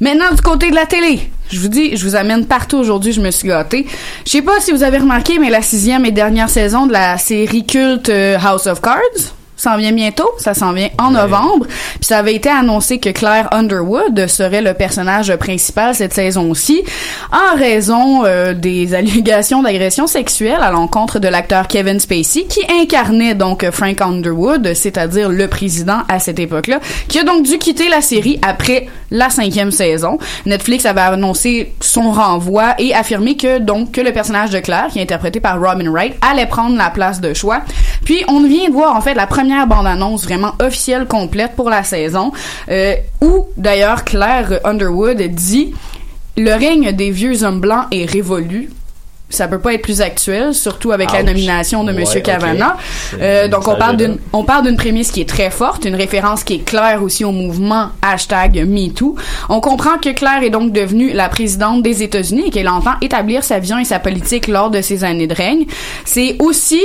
Maintenant, du côté de la télé, je vous dis, je vous amène partout aujourd'hui, je me suis gâtée. Je sais pas si vous avez remarqué, mais la sixième et dernière saison de la série culte euh, House of Cards s'en vient bientôt, ça s'en vient en novembre. Puis ça avait été annoncé que Claire Underwood serait le personnage principal cette saison-ci, en raison euh, des allégations d'agression sexuelle à l'encontre de l'acteur Kevin Spacey, qui incarnait donc Frank Underwood, c'est-à-dire le président à cette époque-là, qui a donc dû quitter la série après la cinquième saison. Netflix avait annoncé son renvoi et affirmé que donc que le personnage de Claire, qui est interprété par Robin Wright, allait prendre la place de choix. Puis on vient de voir en fait la première bande-annonce vraiment officielle complète pour la saison, euh, où d'ailleurs Claire Underwood dit le règne des vieux hommes blancs est révolu. Ça peut pas être plus actuel, surtout avec la nomination de Ouais, Monsieur. Kavanaugh. Euh, donc on parle d'une on parle d'une prémisse qui est très forte, une référence qui est claire aussi au mouvement hashtag MeToo. On comprend que Claire est donc devenue la présidente des États-Unis et qu'elle entend établir sa vision et sa politique lors de ses années de règne. C'est aussi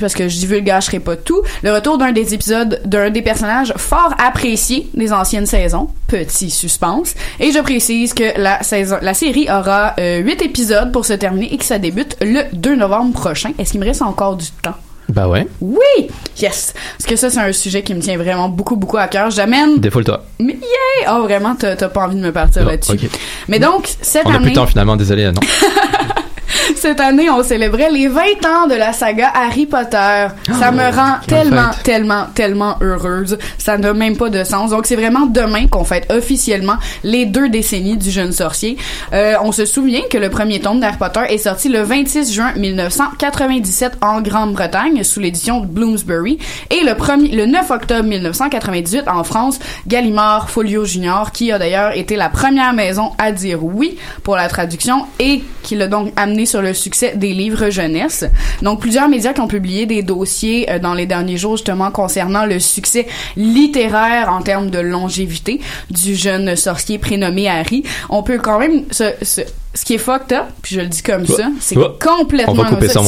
parce que je divulgacherai pas tout, le retour d'un des épisodes d'un des personnages fort appréciés des anciennes saisons, petit suspense, et je précise que la saison, la série aura euh, huit épisodes pour se terminer et que ça débute le 2 novembre prochain. Est-ce qu'il me reste encore du temps? Bah ouais, Oui! Yes! Parce que ça, c'est un sujet qui me tient vraiment beaucoup, beaucoup à cœur. J'amène... défoule-toi. Mais yeah! Oh, vraiment, t'as pas envie de me partir là-dessus. ok. Mais donc, cette On a plus année... de temps finalement, désolé, euh, non. Cette année, on célébrait les 20 ans de la saga Harry Potter. Ça me rend tellement, fête. tellement, tellement heureuse. Ça n'a même pas de sens. Donc, c'est vraiment demain qu'on fête officiellement les deux décennies du jeune sorcier. Euh, on se souvient que le premier tome d'Harry Potter est sorti le 26 juin 1997 en Grande-Bretagne sous l'édition de Bloomsbury et le premier, le 9 octobre 1998 en France, Gallimard Folio Junior, qui a d'ailleurs été la première maison à dire oui pour la traduction et qui l'a donc amené sur le succès des livres jeunesse. Donc plusieurs médias qui ont publié des dossiers euh, dans les derniers jours justement concernant le succès littéraire en termes de longévité du jeune sorcier prénommé Harry. On peut quand même se, se- ce qui est fucked up, puis je le dis comme ça, c'est complètement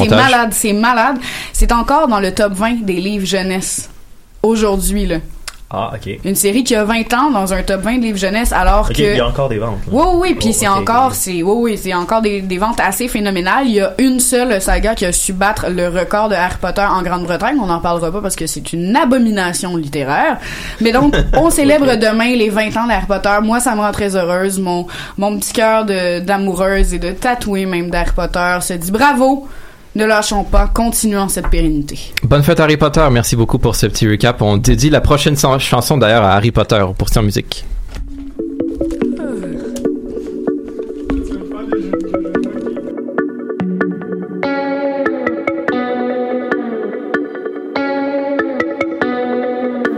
C'est malade, c'est malade. C'est encore dans le top 20 des livres jeunesse aujourd'hui là. Ah, ok. Une série qui a 20 ans dans un top 20 de livres jeunesse alors Ok, que il y a encore des ventes. là. oui, oui, puis Oh, c'est encore, c'est, oui, oui, c'est encore des, des ventes assez phénoménales. Il y a une seule saga qui a su battre le record de Harry Potter en Grande-Bretagne. On n'en parlera pas parce que c'est une abomination littéraire. Mais donc, on célèbre demain les 20 ans d'Harry Potter. Moi, ça me rend très heureuse. Mon, mon petit cœur d'amoureuse et de tatouée même d'Harry Potter se dit bravo. Ne lâchons pas, continuons cette pérennité. Bonne fête Harry Potter, merci beaucoup pour ce petit recap. On dédie la prochaine chanson d'ailleurs à Harry Potter pour en musique.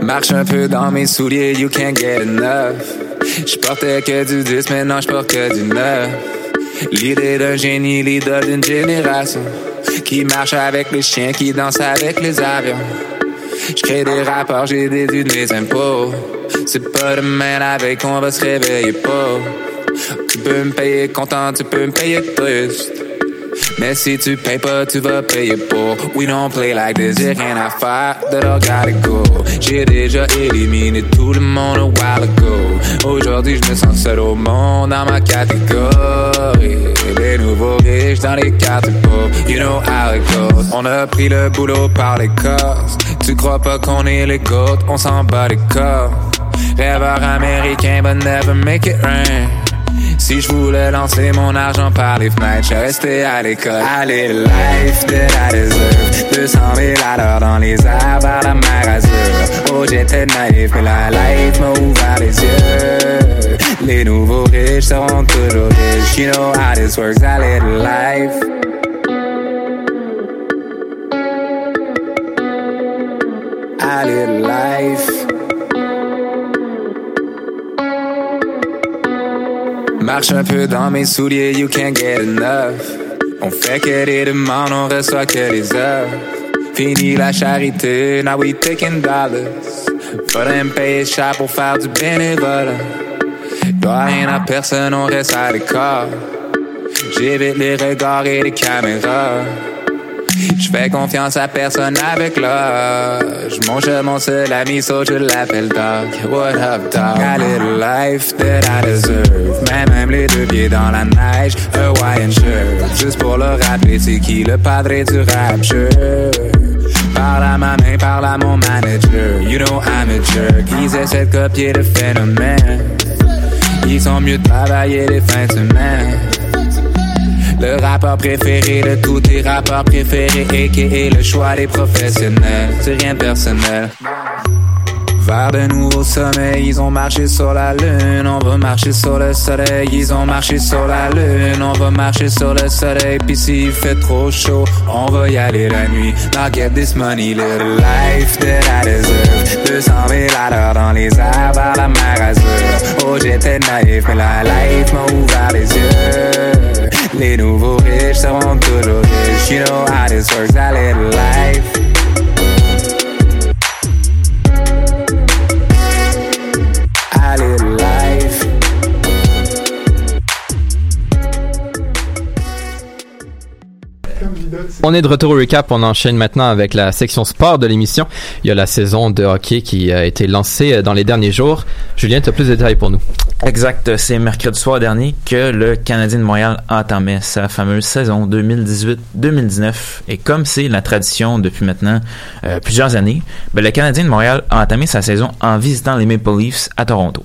Marche un peu dans mes souliers, you can't get enough. Je portais que du 10, maintenant je porte que du 9. L'idée d'un génie, l'idole d'une génération. Qui marche avec les chiens, qui danse avec les avions. Je des rapports, j'ai déduit de mes impôts. C'est pas demain la veille qu'on va se réveiller pas. Tu peux me payer content, tu peux me payer triste. Mais si tu payes pas, tu vas payer pour. We don't play like this, j'ai rien à faire, that I gotta go. J'ai déjà éliminé tout le monde a while ago. Aujourd'hui, je me sens seul au monde dans ma catégorie. Les nouveaux riches dans les cartes pauvres, you know how it goes. On a pris le boulot par les cosses. Tu crois pas qu'on est les gouttes, on s'en bat les corps. Rêveur américain, but never make it rain. Si je voulais lancer mon argent par les fenêtres, je restais à l'école. Allez, life that I deserve. 200 000 à l'heure dans les airs vers la mer Azur. Oh, j'étais naïf, mais la life m'a ouvert les yeux. Les nouveaux riches seront toujours riches. You know how this works, allez, life. Allez, life. Marche un peu dans mes souliers, you can't get enough. On fait que des demandes, on reçoit que les offres. Fini la charité, now we taking dollars. Faudrait me payer cher pour faire du bénévolat. Dois rien à personne, on reste à l'écart. J'évite les regards et les caméras. Je fais confiance à personne avec l'âge. Mon jeu, mon seul ami, so je l'appelle Doc. What up, dog? A little life that I deserve. Mais même les deux pieds dans la neige, Hawaiian shirt. Juste pour le rappeler, c'est qui le padre du rapture? Parle à ma main, parle à mon manager. You know I'm a jerk. Ils essaient de copier le phénomène. Ils sont mieux de travailler les fins de semaine. Le rappeur préféré de tous tes rappeurs préférés, a.k.a. le choix des professionnels. C'est rien de personnel. Vers de nouveaux sommets, ils ont marché sur la lune. On va marcher sur le soleil, ils ont marché sur la lune. On va marcher sur le soleil, puis s'il fait trop chaud, on va y aller la nuit. Now get this money, little life that I deserve. 200 000 à l'heure dans les airs vers la mer. Oh, j'étais naïf, mais la life m'a ouvert les yeux. Les nouveaux riches seront toujours riches. You know how this works, a little life. A On est de retour au recap. On enchaîne maintenant avec la section sport de l'émission. Il y a la saison de hockey qui a été lancée dans les derniers jours. Julien, tu as plus de détails pour nous. Exact. C'est mercredi soir dernier que le Canadien de Montréal entamait sa fameuse saison 2018-2019. Et comme c'est la tradition depuis maintenant euh, plusieurs années, ben, le Canadien de Montréal a entamé sa saison en visitant les Maple Leafs à Toronto.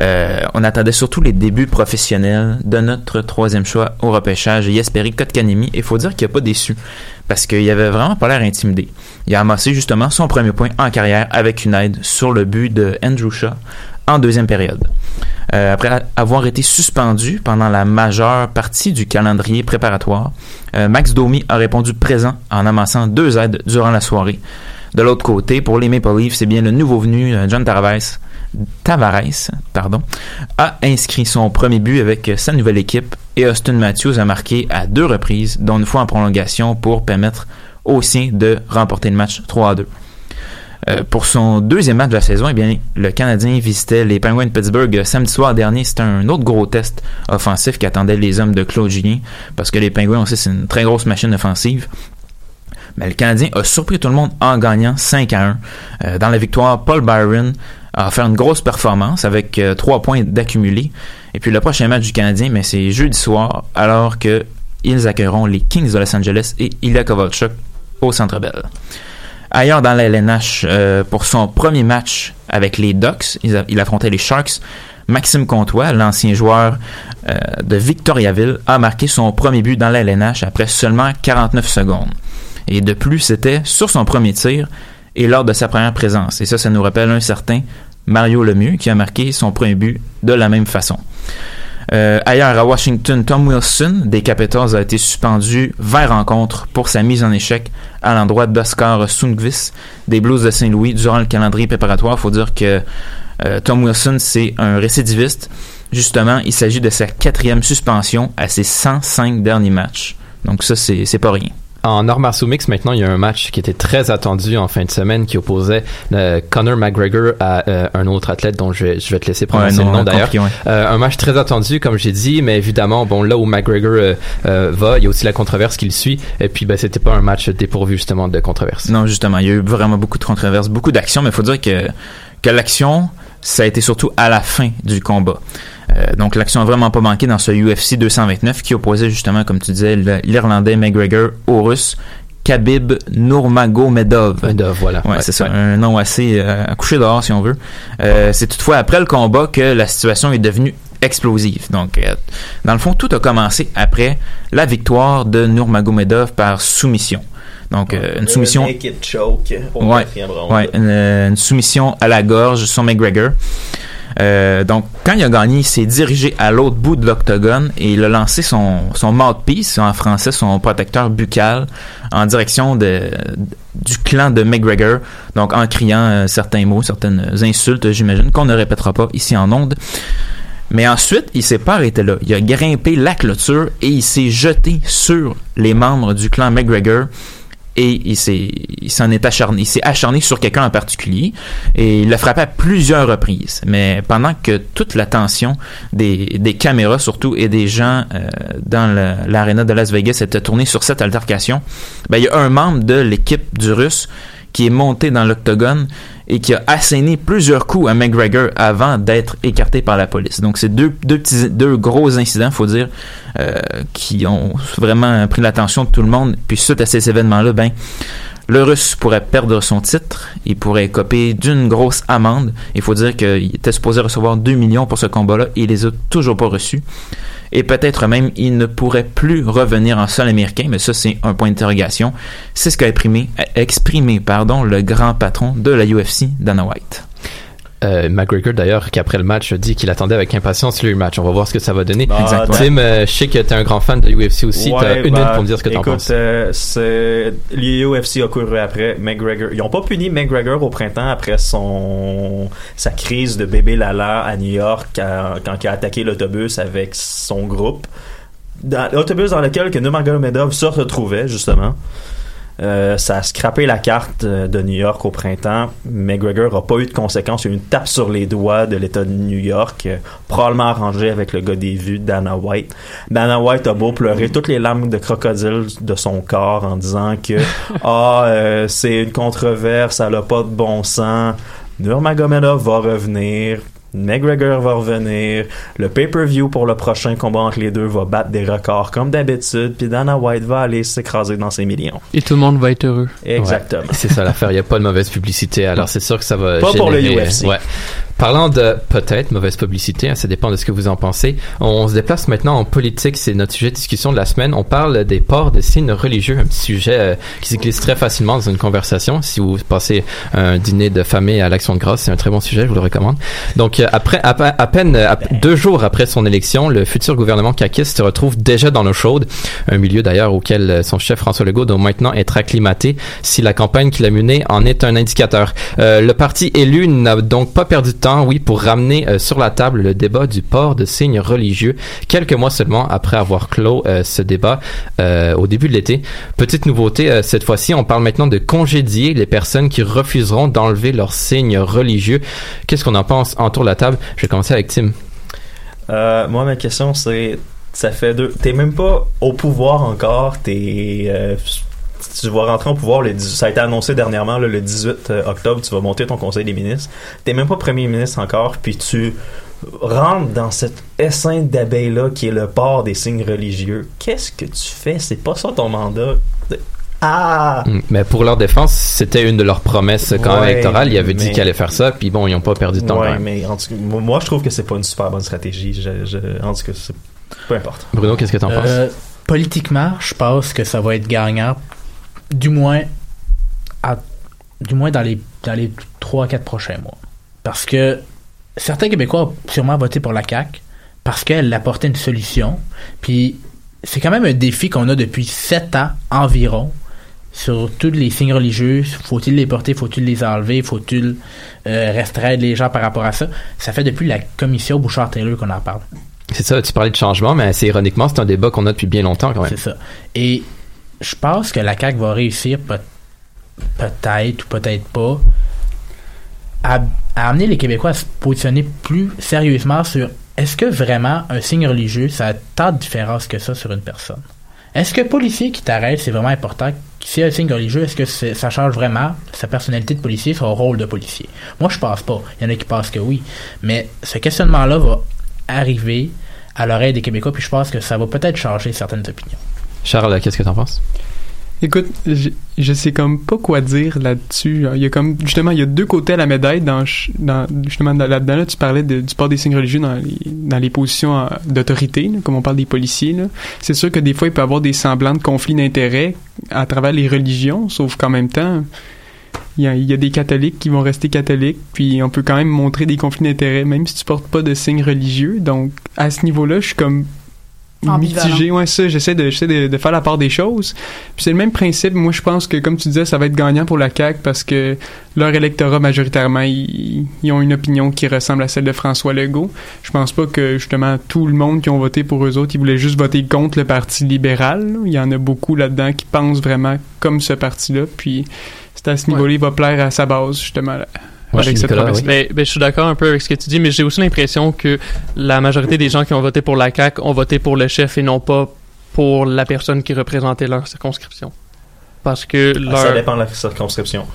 Euh, on attendait surtout les débuts professionnels de notre troisième choix au repêchage, Jesperi Kotkanemi. Il faut dire qu'il n'a pas déçu parce qu'il avait vraiment pas l'air intimidé. Il a amassé justement son premier point en carrière avec une aide sur le but de Andrew Shaw en deuxième période. Euh, après avoir été suspendu pendant la majeure partie du calendrier préparatoire, euh, Max Domi a répondu présent en amassant deux aides durant la soirée. De l'autre côté, pour les Maple Leafs, c'est bien le nouveau venu John Tavares Tavares pardon, a inscrit son premier but avec sa nouvelle équipe et Austin Matthews a marqué à deux reprises, dont une fois en prolongation pour permettre aux siens de remporter le match 3 à 2. Euh, pour son deuxième match de la saison, eh bien, le Canadien visitait les Penguins de Pittsburgh samedi soir dernier. C'était un autre gros test offensif qui attendait les hommes de Claude Julien, parce que les Penguins, on sait, c'est une très grosse machine offensive. Mais le Canadien a surpris tout le monde en gagnant 5 à 1. Euh, dans la victoire, Paul Byron a fait une grosse performance avec euh, 3 points d'accumulé. Et puis le prochain match du Canadien, mais c'est jeudi soir, alors que ils accueilleront les Kings de Los Angeles et Ilya Kovalchuk au Centre Bell. Ailleurs dans la LNH, euh, pour son premier match avec les Ducks, il affrontait les Sharks. Maxime Comtois, l'ancien joueur euh, de Victoriaville, a marqué son premier but dans la LNH après seulement 49 secondes. Et de plus, c'était sur son premier tir et lors de sa première présence. Et ça, ça nous rappelle un certain Mario Lemieux qui a marqué son premier but de la même façon. Euh, ailleurs, à Washington, Tom Wilson des Capitals a été suspendu 20 rencontres pour sa mise en échec à l'endroit d'Oscar Sundqvist des Blues de Saint-Louis durant le calendrier préparatoire. Faut dire que euh, Tom Wilson, c'est un récidiviste. Justement, il s'agit de sa quatrième suspension à ses 105 derniers matchs. Donc ça, c'est pas rien. En arts martiaux mix, maintenant, il y a un match qui était très attendu en fin de semaine qui opposait euh, Conor McGregor à euh, un autre athlète dont je vais, je vais te laisser prononcer Ouais, le nom d'ailleurs. ouais. Euh, un match très attendu, comme j'ai dit, mais évidemment, bon, là où McGregor euh, euh, va, il y a aussi la controverse qui le suit. Et puis, ben, c'était pas un match dépourvu justement de controverse. Non, justement, il y a eu vraiment beaucoup de controverses, beaucoup d'actions, mais il faut dire que, que l'action, ça a été surtout à la fin du combat. Euh, donc l'action a vraiment pas manqué dans ce UFC 229 qui opposait justement, comme tu disais, l'Irlandais McGregor au Russe Khabib Nurmagomedov. Medov, voilà. Ouais, Ouais, c'est ça, ouais. un nom assez euh, à coucher dehors si on veut. Euh, c'est toutefois après le combat que la situation est devenue explosive. Donc, euh, dans le fond, tout a commencé après la victoire de Nurmagomedov par soumission. Donc, euh, une soumission. Naked choke au Ouais, une soumission à la gorge sur McGregor. Euh, donc, quand il a gagné, il s'est dirigé à l'autre bout de l'octogone et il a lancé son, son mouthpiece, en français, son protecteur buccal, en direction du clan de McGregor, donc en criant euh, certains mots, certaines insultes, j'imagine, qu'on ne répétera pas ici en ondes. Mais ensuite, il s'est pas arrêté là. Il a grimpé la clôture et il s'est jeté sur les membres du clan McGregor et il s'est il s'en est acharné il s'est acharné sur quelqu'un en particulier et il l'a frappé à plusieurs reprises. Mais pendant que toute l'attention des, des caméras surtout et des gens euh, dans l'aréna de Las Vegas était tournée sur cette altercation ben il y a un membre de l'équipe du russe qui est monté dans l'octogone et qui a asséné plusieurs coups à McGregor avant d'être écarté par la police. Donc c'est deux, deux gros incidents, faut dire, euh, qui ont vraiment pris l'attention de tout le monde. Puis suite à ces événements-là, ben le Russe pourrait perdre son titre, il pourrait écoper d'une grosse amende. Il faut dire qu'il était supposé recevoir 2 millions pour ce combat-là il les a toujours pas reçus. Et peut-être même il ne pourrait plus revenir en sol américain, mais ça c'est un point d'interrogation. C'est ce qu'a exprimé, exprimé pardon, le grand patron de la UFC, Dana White. Euh, McGregor d'ailleurs qui après le match a dit qu'il attendait avec impatience le match. On va voir ce que ça va donner. Ah, Exactement. Tim, euh, je sais que t'es un grand fan de l'UFC aussi. T'as Ouais, une minute ben, pour me dire ce que t'en écoute, penses. euh, l'UFC a couru après McGregor. Ils ont pas puni McGregor au printemps après son sa crise de bébé Lala à New York quand, quand il a attaqué l'autobus avec son groupe. L'autobus dans lequel que Nurmagomedov se retrouvait justement. Euh, ça a scrappé la carte euh, de New York au printemps. McGregor n'a pas eu de conséquences. Il y a eu une tape sur les doigts de l'État de New York, euh, probablement arrangé avec le gars des vues, Dana White. Dana White a beau pleurer toutes les larmes de crocodile de son corps en disant que ah euh, c'est une controverse, ça n'a pas de bon sens. Nurmagomedov va revenir. McGregor va revenir. Le pay-per-view pour le prochain combat entre les deux va battre des records comme d'habitude. Puis Dana White va aller s'écraser dans ses millions. Et tout le monde va être heureux. Exactement. C'est ça l'affaire, il n'y a pas de mauvaise publicité, alors c'est sûr que ça va Pas pour le UFC. Ouais. Parlant de peut-être mauvaise publicité, hein, ça dépend de ce que vous en pensez. On se déplace maintenant en politique, c'est notre sujet de discussion de la semaine. On parle des ports de signes religieux, un petit sujet euh, qui se glisse très facilement dans une conversation. Si vous passez un dîner de famille à l'Action de grâce, c'est un très bon sujet, je vous le recommande. Donc euh, après, à, pe- à peine à- deux jours après son élection, le futur gouvernement caquiste se retrouve déjà dans l'eau chaude, un milieu d'ailleurs auquel euh, son chef François Legault doit maintenant être acclimaté si la campagne qu'il a menée en est un indicateur. Euh, le parti élu n'a donc pas perdu de temps, oui, pour ramener euh, sur la table le débat du port de signes religieux, quelques mois seulement après avoir clos euh, ce débat euh, au début de l'été. Petite nouveauté, cette fois-ci, on parle maintenant de congédier les personnes qui refuseront d'enlever leurs signes religieux. Qu'est-ce qu'on en pense autour de la table? Je vais commencer avec Tim. Moi, ma question, c'est ça fait deux. T'es même pas au pouvoir encore. T'es. Euh, tu vas rentrer au pouvoir le 18 ça a été annoncé dernièrement là, le 18 octobre tu vas monter ton conseil des ministres. T'es même pas premier ministre encore puis tu rentres dans cette essaim d'abeilles là qui est le port des signes religieux. Qu'est-ce que tu fais? C'est pas ça ton mandat. Ah! Mm, Mais pour leur défense, c'était une de leurs promesses quand même Ouais, électorales. Ils avaient dit mais- qu'ils allaient faire ça, puis bon, ils n'ont pas perdu de temps ouais quand mais en tout cas, moi je trouve que c'est pas une super bonne stratégie. Je, je- en tout cas c'est peu importe. Bruno, qu'est-ce que t'en penses? Euh, politiquement, je pense que ça va être gagnant, du moins, à- du moins dans les, dans les 3 4 prochains mois. Parce que certains Québécois ont sûrement voté pour la CAQ parce qu'elle apportait une solution. Puis c'est quand même un défi qu'on a depuis 7 ans environ sur tous les signes religieux. Faut-il les porter, faut-il les enlever, faut-il euh, restreindre les gens par rapport à ça? Ça fait depuis la commission Bouchard-Taylor qu'on en parle. C'est ça, tu parlais de changement, mais c'est ironiquement, c'est un débat qu'on a depuis bien longtemps quand même. C'est ça. Et je pense que la CAQ va réussir peut- peut-être ou peut-être pas à, amener les Québécois à se positionner plus sérieusement sur est-ce que vraiment un signe religieux, ça a tant de différence que ça sur une personne? Est-ce que policier qui t'arrête, c'est vraiment important? Si un signe religieux, est-ce que ça change vraiment sa personnalité de policier, son rôle de policier? Moi, je pense pas. Il y en a qui pensent que oui. Mais ce questionnement-là va arriver à l'oreille des Québécois, puis je pense que ça va peut-être changer certaines opinions. Charles, qu'est-ce que t'en penses? Écoute, je, je sais comme pas quoi dire là-dessus. Il y a comme justement il y a deux côtés à la médaille dans, justement dans- là-dedans là, tu parlais de- du port des signes religieux dans les dans les positions euh, d'autorité, comme on parle des policiers. C'est sûr que des fois il peut y avoir des semblants de conflits d'intérêts à travers les religions, sauf qu'en même temps il y, a, des catholiques qui vont rester catholiques, puis on peut quand même montrer des conflits d'intérêts, même si tu portes pas de signes religieux. Donc, à ce niveau-là, je suis comme. Mitigé. Ouais, ça, j'essaie de, j'essaie de, de faire la part des choses. Puis c'est le même principe. Moi, je pense que, comme tu disais, ça va être gagnant pour la CAQ parce que leur électorat, majoritairement, ils, ils ont une opinion qui ressemble à celle de François Legault. Je pense pas que, justement, tout le monde qui ont voté pour eux autres, ils voulaient juste voter contre le Parti libéral. là. Il y en a beaucoup là-dedans qui pensent vraiment comme ce parti-là. Puis c'est à ce niveau-là, il va plaire à sa base, justement, là, Ouais, avec cette Nicolas, promesse. Ben, ben, je suis d'accord un peu avec ce que tu dis, mais j'ai aussi l'impression que la majorité des gens qui ont voté pour la CAQ ont voté pour le chef et non pas pour la personne qui représentait leur circonscription. Parce que leur... Ça dépend de la circonscription.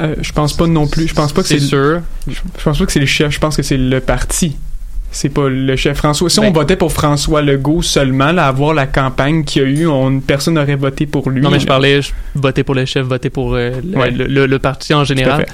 Euh, je pense pas non plus. Je pense pas que c'est. Sûr. Je je pense pas que c'est le chef. Je pense que c'est le parti. C'est pas le chef François. Si Ben- on votait pour François Legault seulement, là, à voir la campagne qu'il y a eu, on, personne n'aurait voté pour lui. Non, mais je parlais, je votais pour le chef, voter pour euh, le, Ouais. le- le- le parti en Tout à général.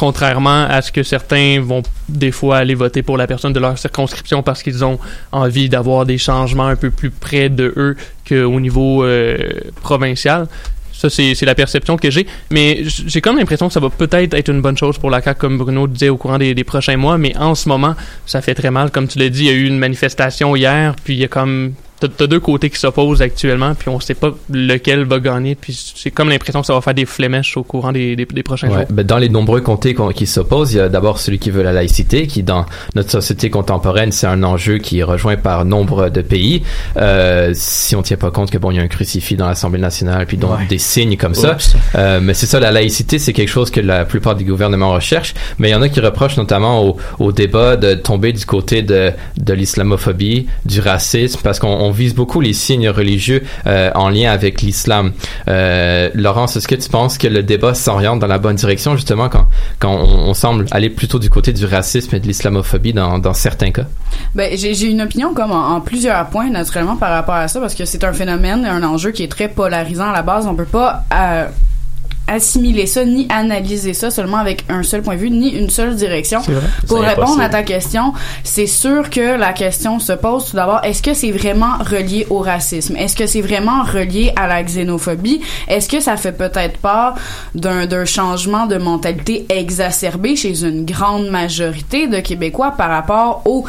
Contrairement à ce que certains vont des fois aller voter pour la personne de leur circonscription parce qu'ils ont envie d'avoir des changements un peu plus près de eux qu'au niveau euh, provincial. Ça, c'est la perception que j'ai. Mais j'ai comme l'impression que ça va peut-être être une bonne chose pour la CAQ, comme Bruno disait au courant des prochains mois. Mais en ce moment, ça fait très mal. Comme tu l'as dit, il y a eu une manifestation hier, puis il y a comme... T'as t'as deux côtés qui s'opposent actuellement, puis on sait pas lequel va gagner. Puis j'ai comme l'impression que ça va faire des flémèches au courant des, des, des prochains Ouais, jours. ben, dans les nombreux comtés qu'on- qui s'opposent, il y a d'abord celui qui veut la laïcité, qui dans notre société contemporaine, c'est un enjeu qui est rejoint par nombre de pays. Euh, si on tient pas compte que bon, il y a un crucifix dans l'Assemblée nationale, puis donc Ouais. des signes comme ça. Euh, mais c'est ça, la laïcité, c'est quelque chose que la plupart des gouvernements recherchent. Mais il y en a qui reprochent notamment au, au débat de tomber du côté de, de l'islamophobie, du racisme, parce qu'on on vise beaucoup les signes religieux euh, en lien avec l'islam. Euh, Laurence, est-ce que tu penses que le débat s'oriente dans la bonne direction, justement, quand, quand on, semble aller plutôt du côté du racisme et de l'islamophobie dans, certains cas? Ben, j'ai une opinion comme en, en plusieurs points naturellement par rapport à ça parce que c'est un phénomène, un enjeu qui est très polarisant à la base. On peut pas euh, assimiler ça ni analyser ça seulement avec un seul point de vue ni une seule direction. Vrai. Pour répondre impossible. à ta question, c'est sûr que la question se pose tout d'abord, est-ce que c'est vraiment relié au racisme? Est-ce que c'est vraiment relié à la xénophobie? Est-ce que ça fait peut-être part d'un d'un changement de mentalité exacerbé chez une grande majorité de Québécois par rapport aux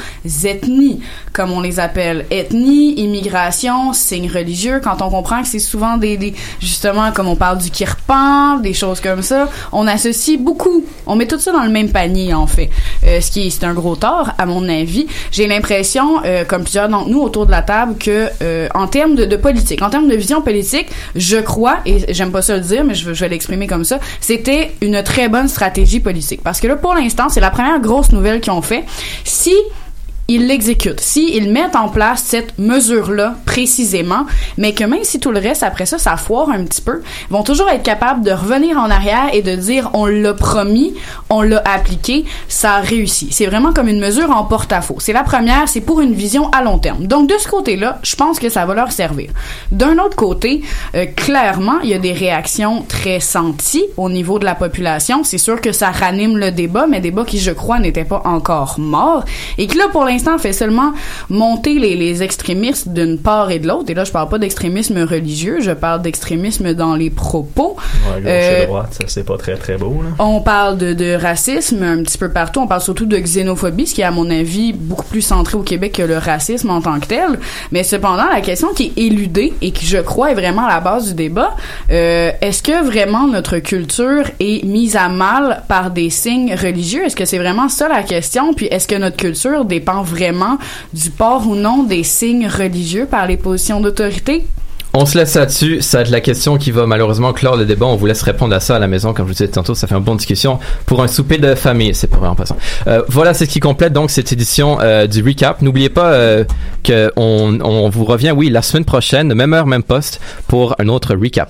ethnies, comme on les appelle? Ethnie, immigration, signes religieux, quand on comprend que c'est souvent des, des, justement, comme on parle du kirpan, des choses comme ça, on associe beaucoup, on met tout ça dans le même panier, en fait. Euh, ce qui est, c'est un gros tort, à mon avis. J'ai l'impression, euh, comme plusieurs d'entre nous autour de la table, que euh, en termes de, politique, en termes de vision politique, je crois, et j'aime pas ça le dire, mais je, je vais l'exprimer comme ça, c'était une très bonne stratégie politique. Parce que là, pour l'instant, c'est la première grosse nouvelle qu'ils ont fait. Si ils l'exécutent, si ils mettent en place cette mesure-là précisément, mais que même si tout le reste après ça, ça foire un petit peu, vont toujours être capables de revenir en arrière et de dire on l'a promis, on l'a appliqué, ça a réussi. C'est vraiment comme une mesure en porte-à-faux. C'est la première, c'est pour une vision à long terme. Donc de ce côté-là, je pense que ça va leur servir. D'un autre côté, euh, clairement, il y a des réactions très senties au niveau de la population. C'est sûr que ça ranime le débat, mais débat qui, je crois, n'était pas encore mort et qui là pour l'instant l'instant fait seulement monter les, les extrémistes d'une part et de l'autre. Et là, je parle pas d'extrémisme religieux, je parle d'extrémisme dans les propos. Ouais, gauche Euh, et droite, ça, c'est pas très très beau, là. on parle de, de racisme un petit peu partout. On parle surtout de xénophobie, ce qui est, à mon avis, beaucoup plus centré au Québec que le racisme en tant que tel. Mais cependant, la question qui est éludée et qui, je crois, est vraiment à la base du débat, euh, est-ce que vraiment notre culture est mise à mal par des signes religieux? Est-ce que c'est vraiment ça la question? Puis est-ce que notre culture dépend vraiment du port ou non des signes religieux par les positions d'autorité? On se laisse là-dessus. Ça va la question qui va malheureusement clore le débat. On vous laisse répondre à ça à la maison. Comme je vous disais tantôt, ça fait une bonne discussion pour un souper de famille. C'est vrai en passant. Euh, voilà, c'est ce qui complète donc cette édition euh, du recap. N'oubliez pas euh, que on, on vous revient, oui, la semaine prochaine, même heure, même poste, pour un autre recap.